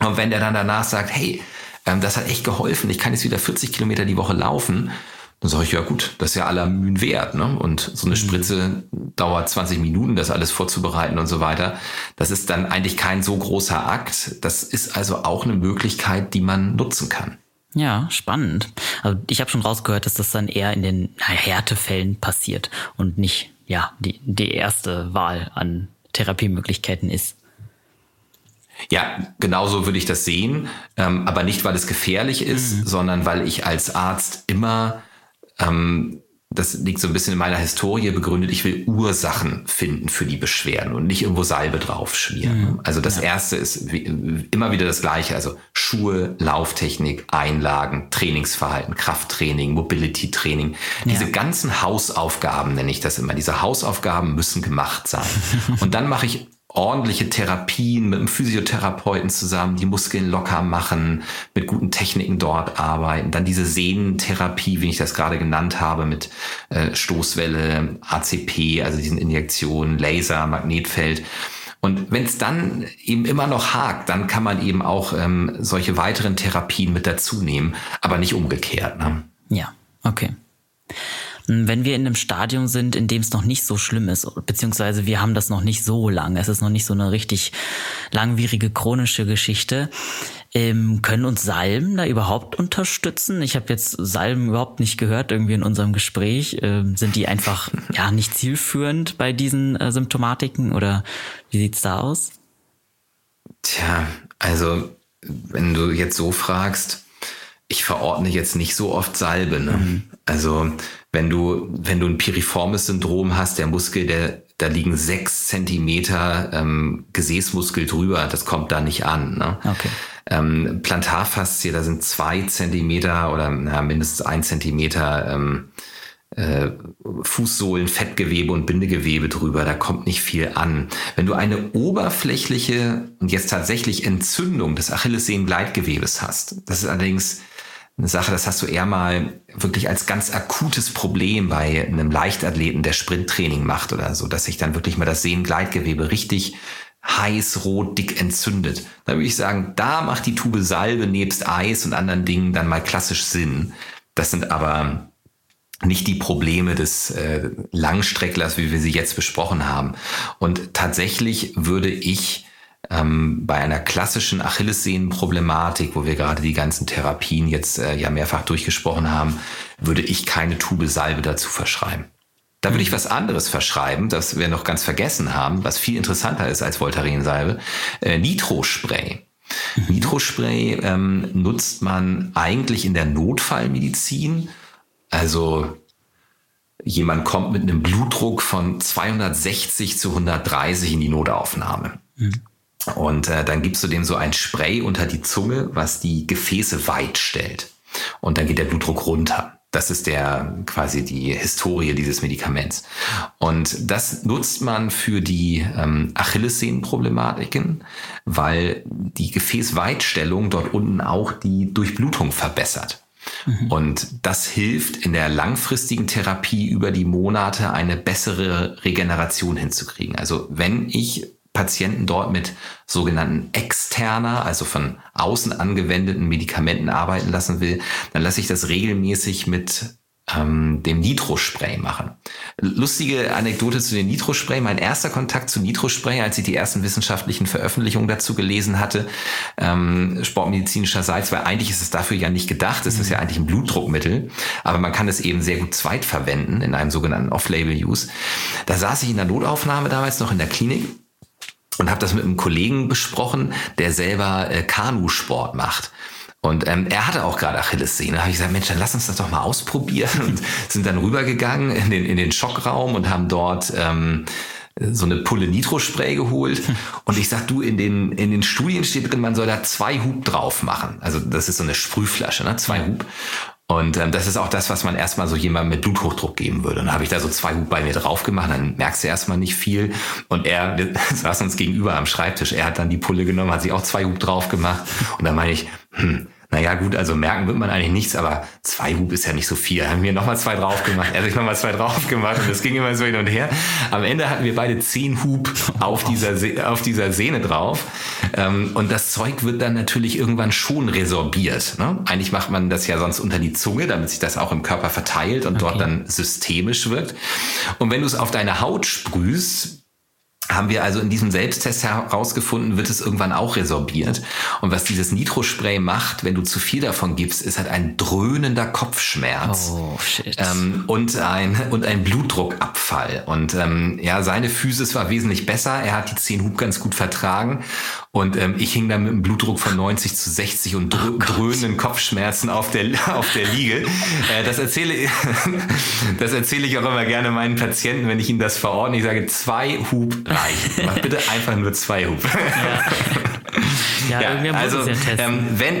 Und wenn der dann danach sagt, hey, ähm, das hat echt geholfen. Ich kann jetzt wieder 40 Kilometer die Woche laufen. Dann sage ich, ja gut, das ist ja aller Mühen wert. Ne? Und so eine mhm. Spritze dauert 20 Minuten, das alles vorzubereiten und so weiter. Das ist dann eigentlich kein so großer Akt. Das ist also auch eine Möglichkeit, die man nutzen kann. Ja, spannend. Also ich habe schon rausgehört, dass das dann eher in den Härtefällen passiert und nicht ja die, die erste Wahl an Therapiemöglichkeiten ist. Ja, genauso würde ich das sehen, ähm, aber nicht, weil es gefährlich ist, mhm. sondern weil ich als Arzt immer ähm, das liegt so ein bisschen in meiner Historie begründet, ich will Ursachen finden für die Beschwerden und nicht irgendwo Salbe drauf schmieren. Mhm. Also das ja. erste ist wie, immer wieder das gleiche, also Schuhe, Lauftechnik, Einlagen, Trainingsverhalten, Krafttraining, Mobility Training. Diese ja. ganzen Hausaufgaben nenne ich das immer. Diese Hausaufgaben müssen gemacht sein. [laughs] und dann mache ich ordentliche Therapien mit einem Physiotherapeuten zusammen, die Muskeln locker machen, mit guten Techniken dort arbeiten. Dann diese Sehnentherapie, wie ich das gerade genannt habe, mit äh, Stoßwelle, ACP, also diesen Injektionen, Laser, Magnetfeld. Und wenn es dann eben immer noch hakt, dann kann man eben auch ähm, solche weiteren Therapien mit dazu nehmen, aber nicht umgekehrt. Ne? Ja, okay. Wenn wir in einem Stadium sind, in dem es noch nicht so schlimm ist, beziehungsweise wir haben das noch nicht so lange, es ist noch nicht so eine richtig langwierige chronische Geschichte, ähm, können uns Salben da überhaupt unterstützen? Ich habe jetzt Salben überhaupt nicht gehört irgendwie in unserem Gespräch. Ähm, sind die einfach ja nicht zielführend bei diesen äh, Symptomatiken oder wie sieht's da aus? Tja, also wenn du jetzt so fragst, ich verordne jetzt nicht so oft Salbe. Ne? Mhm. Also wenn du, wenn du ein piriformes Syndrom hast, der Muskel, der, da liegen sechs Zentimeter ähm, Gesäßmuskel drüber, das kommt da nicht an. Ne? Okay. Ähm, Plantarfaszie, da sind zwei Zentimeter oder na, mindestens ein Zentimeter ähm, äh, Fußsohlen, Fettgewebe und Bindegewebe drüber, da kommt nicht viel an. Wenn du eine oberflächliche und jetzt tatsächlich Entzündung des Achillessehnengleitgewebes hast, das ist allerdings eine Sache, das hast du eher mal wirklich als ganz akutes Problem bei einem Leichtathleten, der Sprinttraining macht oder so, dass sich dann wirklich mal das Sehnengleitgewebe richtig heiß, rot, dick entzündet. Da würde ich sagen, da macht die Tube Salbe nebst Eis und anderen Dingen dann mal klassisch Sinn. Das sind aber nicht die Probleme des äh, Langstrecklers, wie wir sie jetzt besprochen haben. Und tatsächlich würde ich ähm, bei einer klassischen Achillessehnenproblematik, wo wir gerade die ganzen Therapien jetzt äh, ja mehrfach durchgesprochen haben, würde ich keine Tube Salbe dazu verschreiben. Da würde ich was anderes verschreiben, das wir noch ganz vergessen haben, was viel interessanter ist als Voltaren-Salbe, äh, Nitrospray. Mhm. Nitrospray ähm, nutzt man eigentlich in der Notfallmedizin. Also jemand kommt mit einem Blutdruck von 260 zu 130 in die Notaufnahme. Mhm. Und äh, dann gibst du dem so ein Spray unter die Zunge, was die Gefäße weit stellt. Und dann geht der Blutdruck runter. Das ist der quasi die Historie dieses Medikaments. Und das nutzt man für die ähm, Achillessehnenproblematiken, weil die Gefäßweitstellung dort unten auch die Durchblutung verbessert. Mhm. Und das hilft in der langfristigen Therapie über die Monate eine bessere Regeneration hinzukriegen. Also wenn ich Patienten dort mit sogenannten externer, also von außen angewendeten Medikamenten arbeiten lassen will, dann lasse ich das regelmäßig mit ähm, dem Nitrospray machen. Lustige Anekdote zu dem Nitrospray. Mein erster Kontakt zu Nitrospray, als ich die ersten wissenschaftlichen Veröffentlichungen dazu gelesen hatte, ähm, sportmedizinischerseits, weil eigentlich ist es dafür ja nicht gedacht. Es ist ja eigentlich ein Blutdruckmittel, aber man kann es eben sehr gut zweitverwenden in einem sogenannten Off-Label-Use. Da saß ich in der Notaufnahme damals noch in der Klinik und habe das mit einem Kollegen besprochen, der selber äh, Kanusport macht. Und ähm, er hatte auch gerade Achillessehne. Da habe ich gesagt, Mensch, dann lass uns das doch mal ausprobieren. [laughs] Und sind dann rübergegangen in den, in den Schockraum und haben dort ähm, so eine Pulle Nitrospray geholt. Und ich sag, du, in den, in den Studien steht drin, man soll da zwei Hub drauf machen. Also das ist so eine Sprühflasche, ne? Zwei Hub. Und ähm, das ist auch das, was man erstmal so jemandem mit Bluthochdruck geben würde. Und dann habe ich da so zwei Hub bei mir drauf gemacht, dann merkst du erstmal nicht viel. Und er [laughs] saß uns gegenüber am Schreibtisch, er hat dann die Pulle genommen, hat sich auch zwei Hub drauf gemacht. Und dann meine ich, hm, naja, gut, also merken wird man eigentlich nichts, aber zwei Hub ist ja nicht so viel. Haben wir nochmal zwei drauf gemacht. Er hat nochmal zwei drauf gemacht und es ging immer so hin und her. Am Ende hatten wir beide zehn Hub auf dieser, Se auf dieser Sehne drauf. Ähm, und das Zeug wird dann natürlich irgendwann schon resorbiert. Ne? Eigentlich macht man das ja sonst unter die Zunge, damit sich das auch im Körper verteilt und okay. dort dann systemisch wirkt. Und wenn du es auf deine Haut sprühst, haben wir also in diesem Selbsttest herausgefunden, wird es irgendwann auch resorbiert. Und was dieses Nitrospray macht, wenn du zu viel davon gibst, ist halt ein dröhnender Kopfschmerz oh, shit. Ähm, und ein und ein Blutdruckabfall. Und ähm, ja, seine Physis war wesentlich besser. Er hat die 10 Hub ganz gut vertragen Und ähm, ich hing da mit einem Blutdruck von 90 zu 60 und drö oh dröhnenden Kopfschmerzen auf der, [laughs] auf der Liege. Äh, das erzähle [laughs] das erzähle ich auch immer gerne meinen Patienten, wenn ich ihnen das verordne. Ich sage, zwei Hub reichen. Mach bitte einfach nur zwei Hub. Ja, [laughs] ja, ja also ja ähm, wenn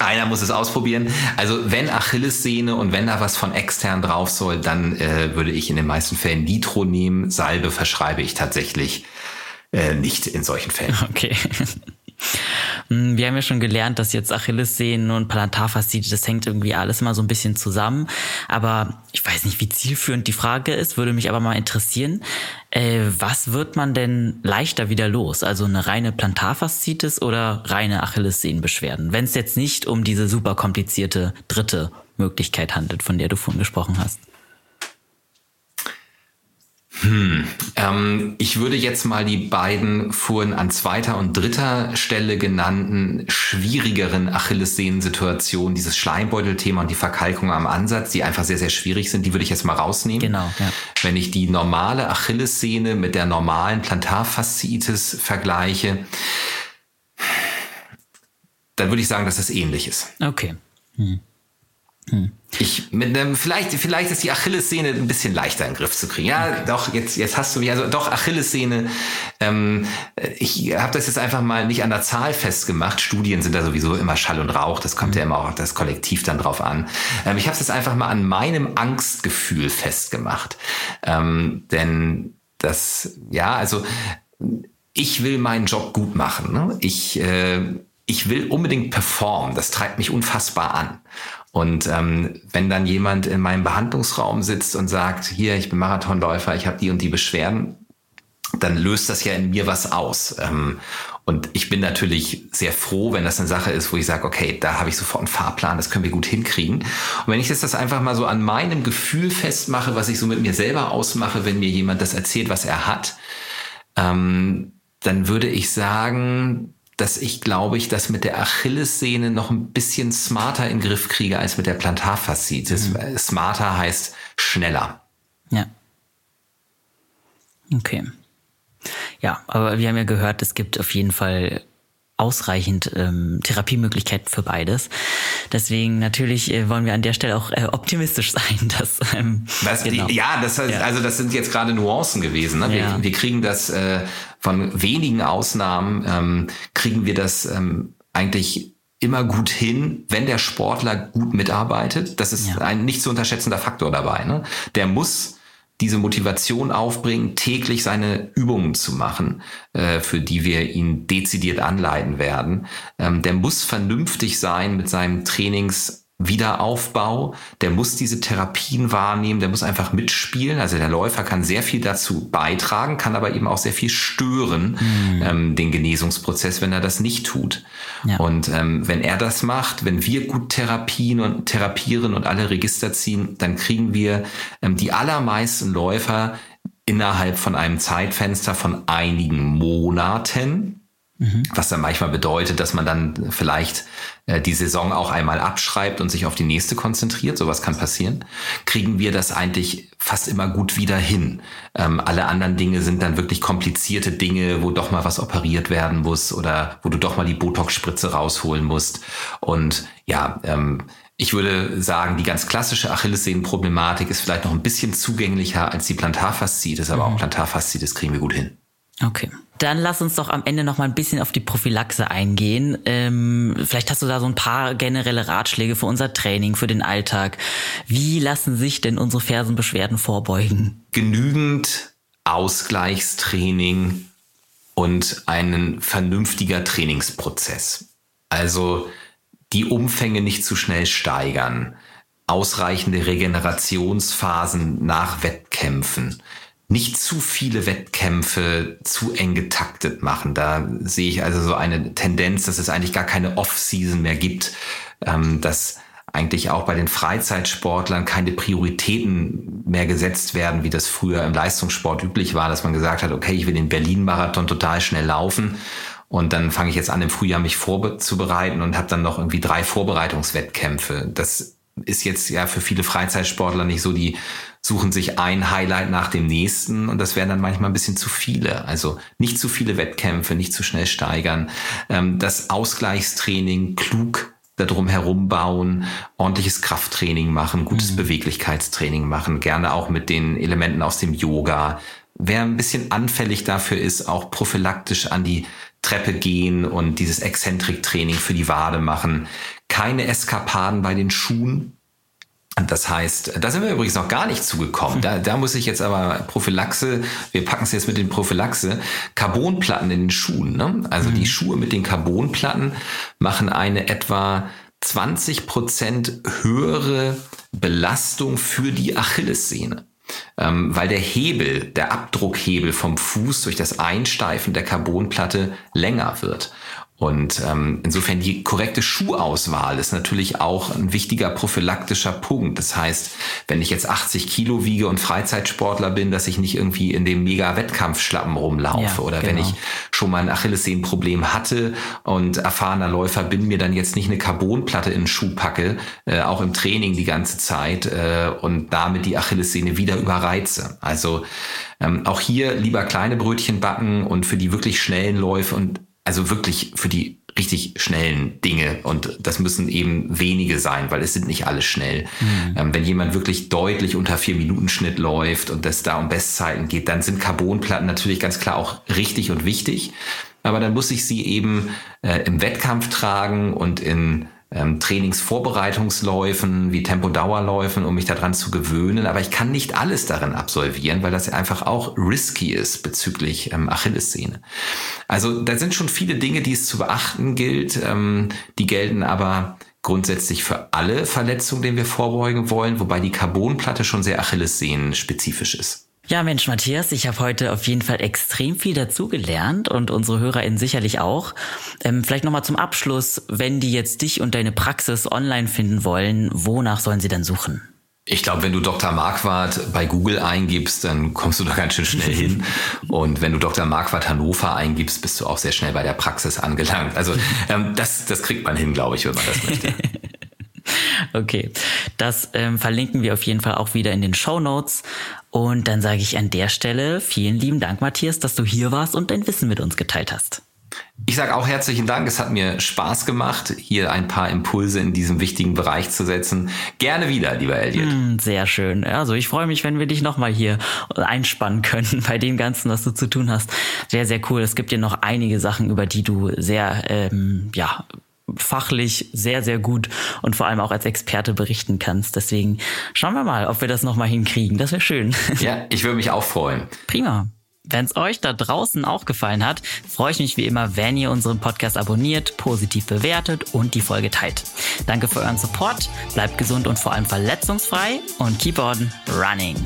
einer muss es ausprobieren. Also wenn Achillessehne und wenn da was von extern drauf soll, dann äh, würde ich in den meisten Fällen Nitro nehmen. Salbe verschreibe ich tatsächlich äh, nicht in solchen Fällen. [laughs] Okay. Hm, wir haben ja schon gelernt, dass jetzt Achillessehnen und Plantarfaszite, das hängt irgendwie alles mal so ein bisschen zusammen. Aber ich weiß nicht, wie zielführend die Frage ist, würde mich aber mal interessieren. Äh, was wird man denn leichter wieder los? Also eine reine Plantarfaszitis oder reine Achillessehnenbeschwerden? Wenn es jetzt nicht um diese super komplizierte dritte Möglichkeit handelt, von der du vorhin gesprochen hast. Hm, ähm, ich würde jetzt mal die beiden vorhin an zweiter und dritter Stelle genannten schwierigeren Achillessehnensituationen, dieses Schleimbeutelthema und die Verkalkung am Ansatz, die einfach sehr, sehr schwierig sind, die würde ich jetzt mal rausnehmen. Genau. Ja. Wenn ich die normale Achillessehne mit der normalen Plantarfaszitis vergleiche, dann würde ich sagen, dass es ähnlich ist. Okay. Hm. Hm. Ich mit einem, vielleicht, vielleicht ist die Achillessehne ein bisschen leichter in den Griff zu kriegen. Ja, okay. doch, jetzt, jetzt hast du mich, also doch, Achillessehne, ähm, ich habe das jetzt einfach mal nicht an der Zahl festgemacht. Studien sind da sowieso immer Schall und Rauch, das kommt mhm. ja immer auch das Kollektiv dann drauf an. Ähm, ich habe es jetzt einfach mal an meinem Angstgefühl festgemacht. Ähm, denn das, ja, also ich will meinen Job gut machen. Ne? Ich, äh, ich will unbedingt performen. Das treibt mich unfassbar an. Und ähm, wenn dann jemand in meinem Behandlungsraum sitzt und sagt, hier, ich bin Marathonläufer, ich habe die und die Beschwerden, dann löst das ja in mir was aus. Ähm, und ich bin natürlich sehr froh, wenn das eine Sache ist, wo ich sage, okay, da habe ich sofort einen Fahrplan, das können wir gut hinkriegen. Und wenn ich jetzt das einfach mal so an meinem Gefühl festmache, was ich so mit mir selber ausmache, wenn mir jemand das erzählt, was er hat, ähm, dann würde ich sagen, dass ich, glaube ich, das mit der Achillessehne noch ein bisschen smarter in den Griff kriege als mit der Plantarfaszitis. Mhm. Smarter heißt schneller. Ja. Okay. Ja, aber wir haben ja gehört, es gibt auf jeden Fall ausreichend ähm, Therapiemöglichkeiten für beides. Deswegen natürlich äh, wollen wir an der Stelle auch äh, optimistisch [laughs] sein, dass ähm, das, genau. die, ja, das heißt, ja. also das sind jetzt gerade Nuancen gewesen. Ne? Wir, ja. wir kriegen das äh, von wenigen Ausnahmen ähm, kriegen wir das ähm, eigentlich immer gut hin, wenn der Sportler gut mitarbeitet. Das ist ja. ein nicht zu unterschätzender Faktor dabei. Ne? Der muss diese Motivation aufbringen, täglich seine Übungen zu machen, äh, für die wir ihn dezidiert anleiten werden. Ähm, der muss vernünftig sein mit seinem Trainings Wiederaufbau, der muss diese Therapien wahrnehmen, der muss einfach mitspielen. Also der Läufer kann sehr viel dazu beitragen, kann aber eben auch sehr viel stören, mhm. ähm, den Genesungsprozess, wenn er das nicht tut. Ja. Und ähm, wenn er das macht, wenn wir gut therapien und therapieren und alle Register ziehen, dann kriegen wir ähm, die allermeisten Läufer innerhalb von einem Zeitfenster von einigen Monaten Mhm. Was dann manchmal bedeutet, dass man dann vielleicht äh, die Saison auch einmal abschreibt und sich auf die nächste konzentriert. Sowas kann passieren. Kriegen wir das eigentlich fast immer gut wieder hin. Ähm, alle anderen Dinge sind dann wirklich komplizierte Dinge, wo doch mal was operiert werden muss oder wo du doch mal die Botox-Spritze rausholen musst. Und ja, ähm, ich würde sagen, die ganz klassische Achillessehnenproblematik ist vielleicht noch ein bisschen zugänglicher als die Plantarfaszitis, aber mhm. auch Plantarfaszitis kriegen wir gut hin. Okay. Dann lass uns doch am Ende noch mal ein bisschen auf die Prophylaxe eingehen. Ähm, vielleicht hast du da so ein paar generelle Ratschläge für unser Training, für den Alltag. Wie lassen sich denn unsere Fersenbeschwerden vorbeugen? Genügend Ausgleichstraining und ein vernünftiger Trainingsprozess. Also die Umfänge nicht zu schnell steigern, ausreichende Regenerationsphasen nach Wettkämpfen, nicht zu viele Wettkämpfe zu eng getaktet machen. Da sehe ich also so eine Tendenz, dass es eigentlich gar keine Off-Season mehr gibt, ähm, dass eigentlich auch bei den Freizeitsportlern keine Prioritäten mehr gesetzt werden, wie das früher im Leistungssport üblich war, dass man gesagt hat, okay, ich will den Berlin-Marathon total schnell laufen und dann fange ich jetzt an, im Frühjahr mich vorzubereiten und habe dann noch irgendwie drei Vorbereitungswettkämpfe. Das ist jetzt ja für viele Freizeitsportler nicht so, die suchen sich ein Highlight nach dem nächsten und das wären dann manchmal ein bisschen zu viele. Also nicht zu viele Wettkämpfe, nicht zu schnell steigern. Ähm, das Ausgleichstraining klug darum herum bauen, ordentliches Krafttraining machen, gutes mhm. Beweglichkeitstraining machen, gerne auch mit den Elementen aus dem Yoga. Wer ein bisschen anfällig dafür ist, auch prophylaktisch an die Treppe gehen und dieses Exzentriktraining für die Wade machen. Keine Eskapaden bei den Schuhen. Das heißt, da sind wir übrigens noch gar nicht zugekommen. Da, da muss ich jetzt aber Prophylaxe, wir packen es jetzt mit den Prophylaxe, Carbonplatten in den Schuhen. Ne? Also mhm. die Schuhe mit den Carbonplatten machen eine etwa 20 Prozent höhere Belastung für die Achillessehne weil der Hebel, der Abdruckhebel vom Fuß durch das Einsteifen der Carbonplatte länger wird. Und ähm, insofern die korrekte Schuhauswahl ist natürlich auch ein wichtiger prophylaktischer Punkt. Das heißt, wenn ich jetzt 80 Kilo wiege und Freizeitsportler bin, dass ich nicht irgendwie in dem Mega-Wettkampfschlappen rumlaufe. Ja, oder genau. wenn ich schon mal ein Achillessehnenproblem hatte und erfahrener Läufer bin, mir dann jetzt nicht eine Carbonplatte in den Schuh packe, äh, auch im Training die ganze Zeit äh, und damit die Achillessehne wieder überreize. Also ähm, auch hier lieber kleine Brötchen backen und für die wirklich schnellen Läufe und also wirklich für die richtig schnellen Dinge und das müssen eben wenige sein, weil es sind nicht alle schnell. Mhm. Ähm, wenn jemand wirklich deutlich unter vier Minuten Schnitt läuft und das da um Bestzeiten geht, dann sind Carbonplatten natürlich ganz klar auch richtig und wichtig. Aber dann muss ich sie eben äh, im Wettkampf tragen und in ähm, Trainingsvorbereitungsläufen, wie Tempodauerläufen, um mich daran zu gewöhnen. Aber ich kann nicht alles darin absolvieren, weil das einfach auch risky ist bezüglich ähm, Achillessehne. Also da sind schon viele Dinge, die es zu beachten gilt. Ähm, die gelten aber grundsätzlich für alle Verletzungen, denen wir vorbeugen wollen, wobei die Carbonplatte schon sehr Achillessehnen-spezifisch ist. Ja, Mensch, Matthias, ich habe heute auf jeden Fall extrem viel dazugelernt und unsere HörerInnen sicherlich auch. Ähm, vielleicht nochmal zum Abschluss, wenn die jetzt dich und deine Praxis online finden wollen, wonach sollen sie dann suchen? Ich glaube, wenn du Dr. Marquardt bei Google eingibst, dann kommst du da ganz schön schnell hin. [laughs] Und wenn du Dr. Marquardt Hannover eingibst, bist du auch sehr schnell bei der Praxis angelangt. Also ähm, das, das kriegt man hin, glaube ich, wenn man das möchte. [laughs] Okay, das ähm, verlinken wir auf jeden Fall auch wieder in den Show Notes. Und dann sage ich an der Stelle vielen lieben Dank, Matthias, dass du hier warst und dein Wissen mit uns geteilt hast. Ich sage auch herzlichen Dank. Es hat mir Spaß gemacht, hier ein paar Impulse in diesem wichtigen Bereich zu setzen. Gerne wieder, lieber Elliot. Hm, sehr schön. Also ich freue mich, wenn wir dich nochmal hier einspannen können [laughs] bei dem Ganzen, was du zu tun hast. Sehr, sehr cool. Es gibt ja noch einige Sachen, über die du sehr, ähm, ja, fachlich sehr, sehr gut und vor allem auch als Experte berichten kannst. Deswegen schauen wir mal, ob wir das nochmal hinkriegen. Das wäre schön. [laughs] Ja, ich würde mich auch freuen. Prima. Wenn es euch da draußen auch gefallen hat, freue ich mich wie immer, wenn ihr unseren Podcast abonniert, positiv bewertet und die Folge teilt. Danke für euren Support, bleibt gesund und vor allem verletzungsfrei und keep on running.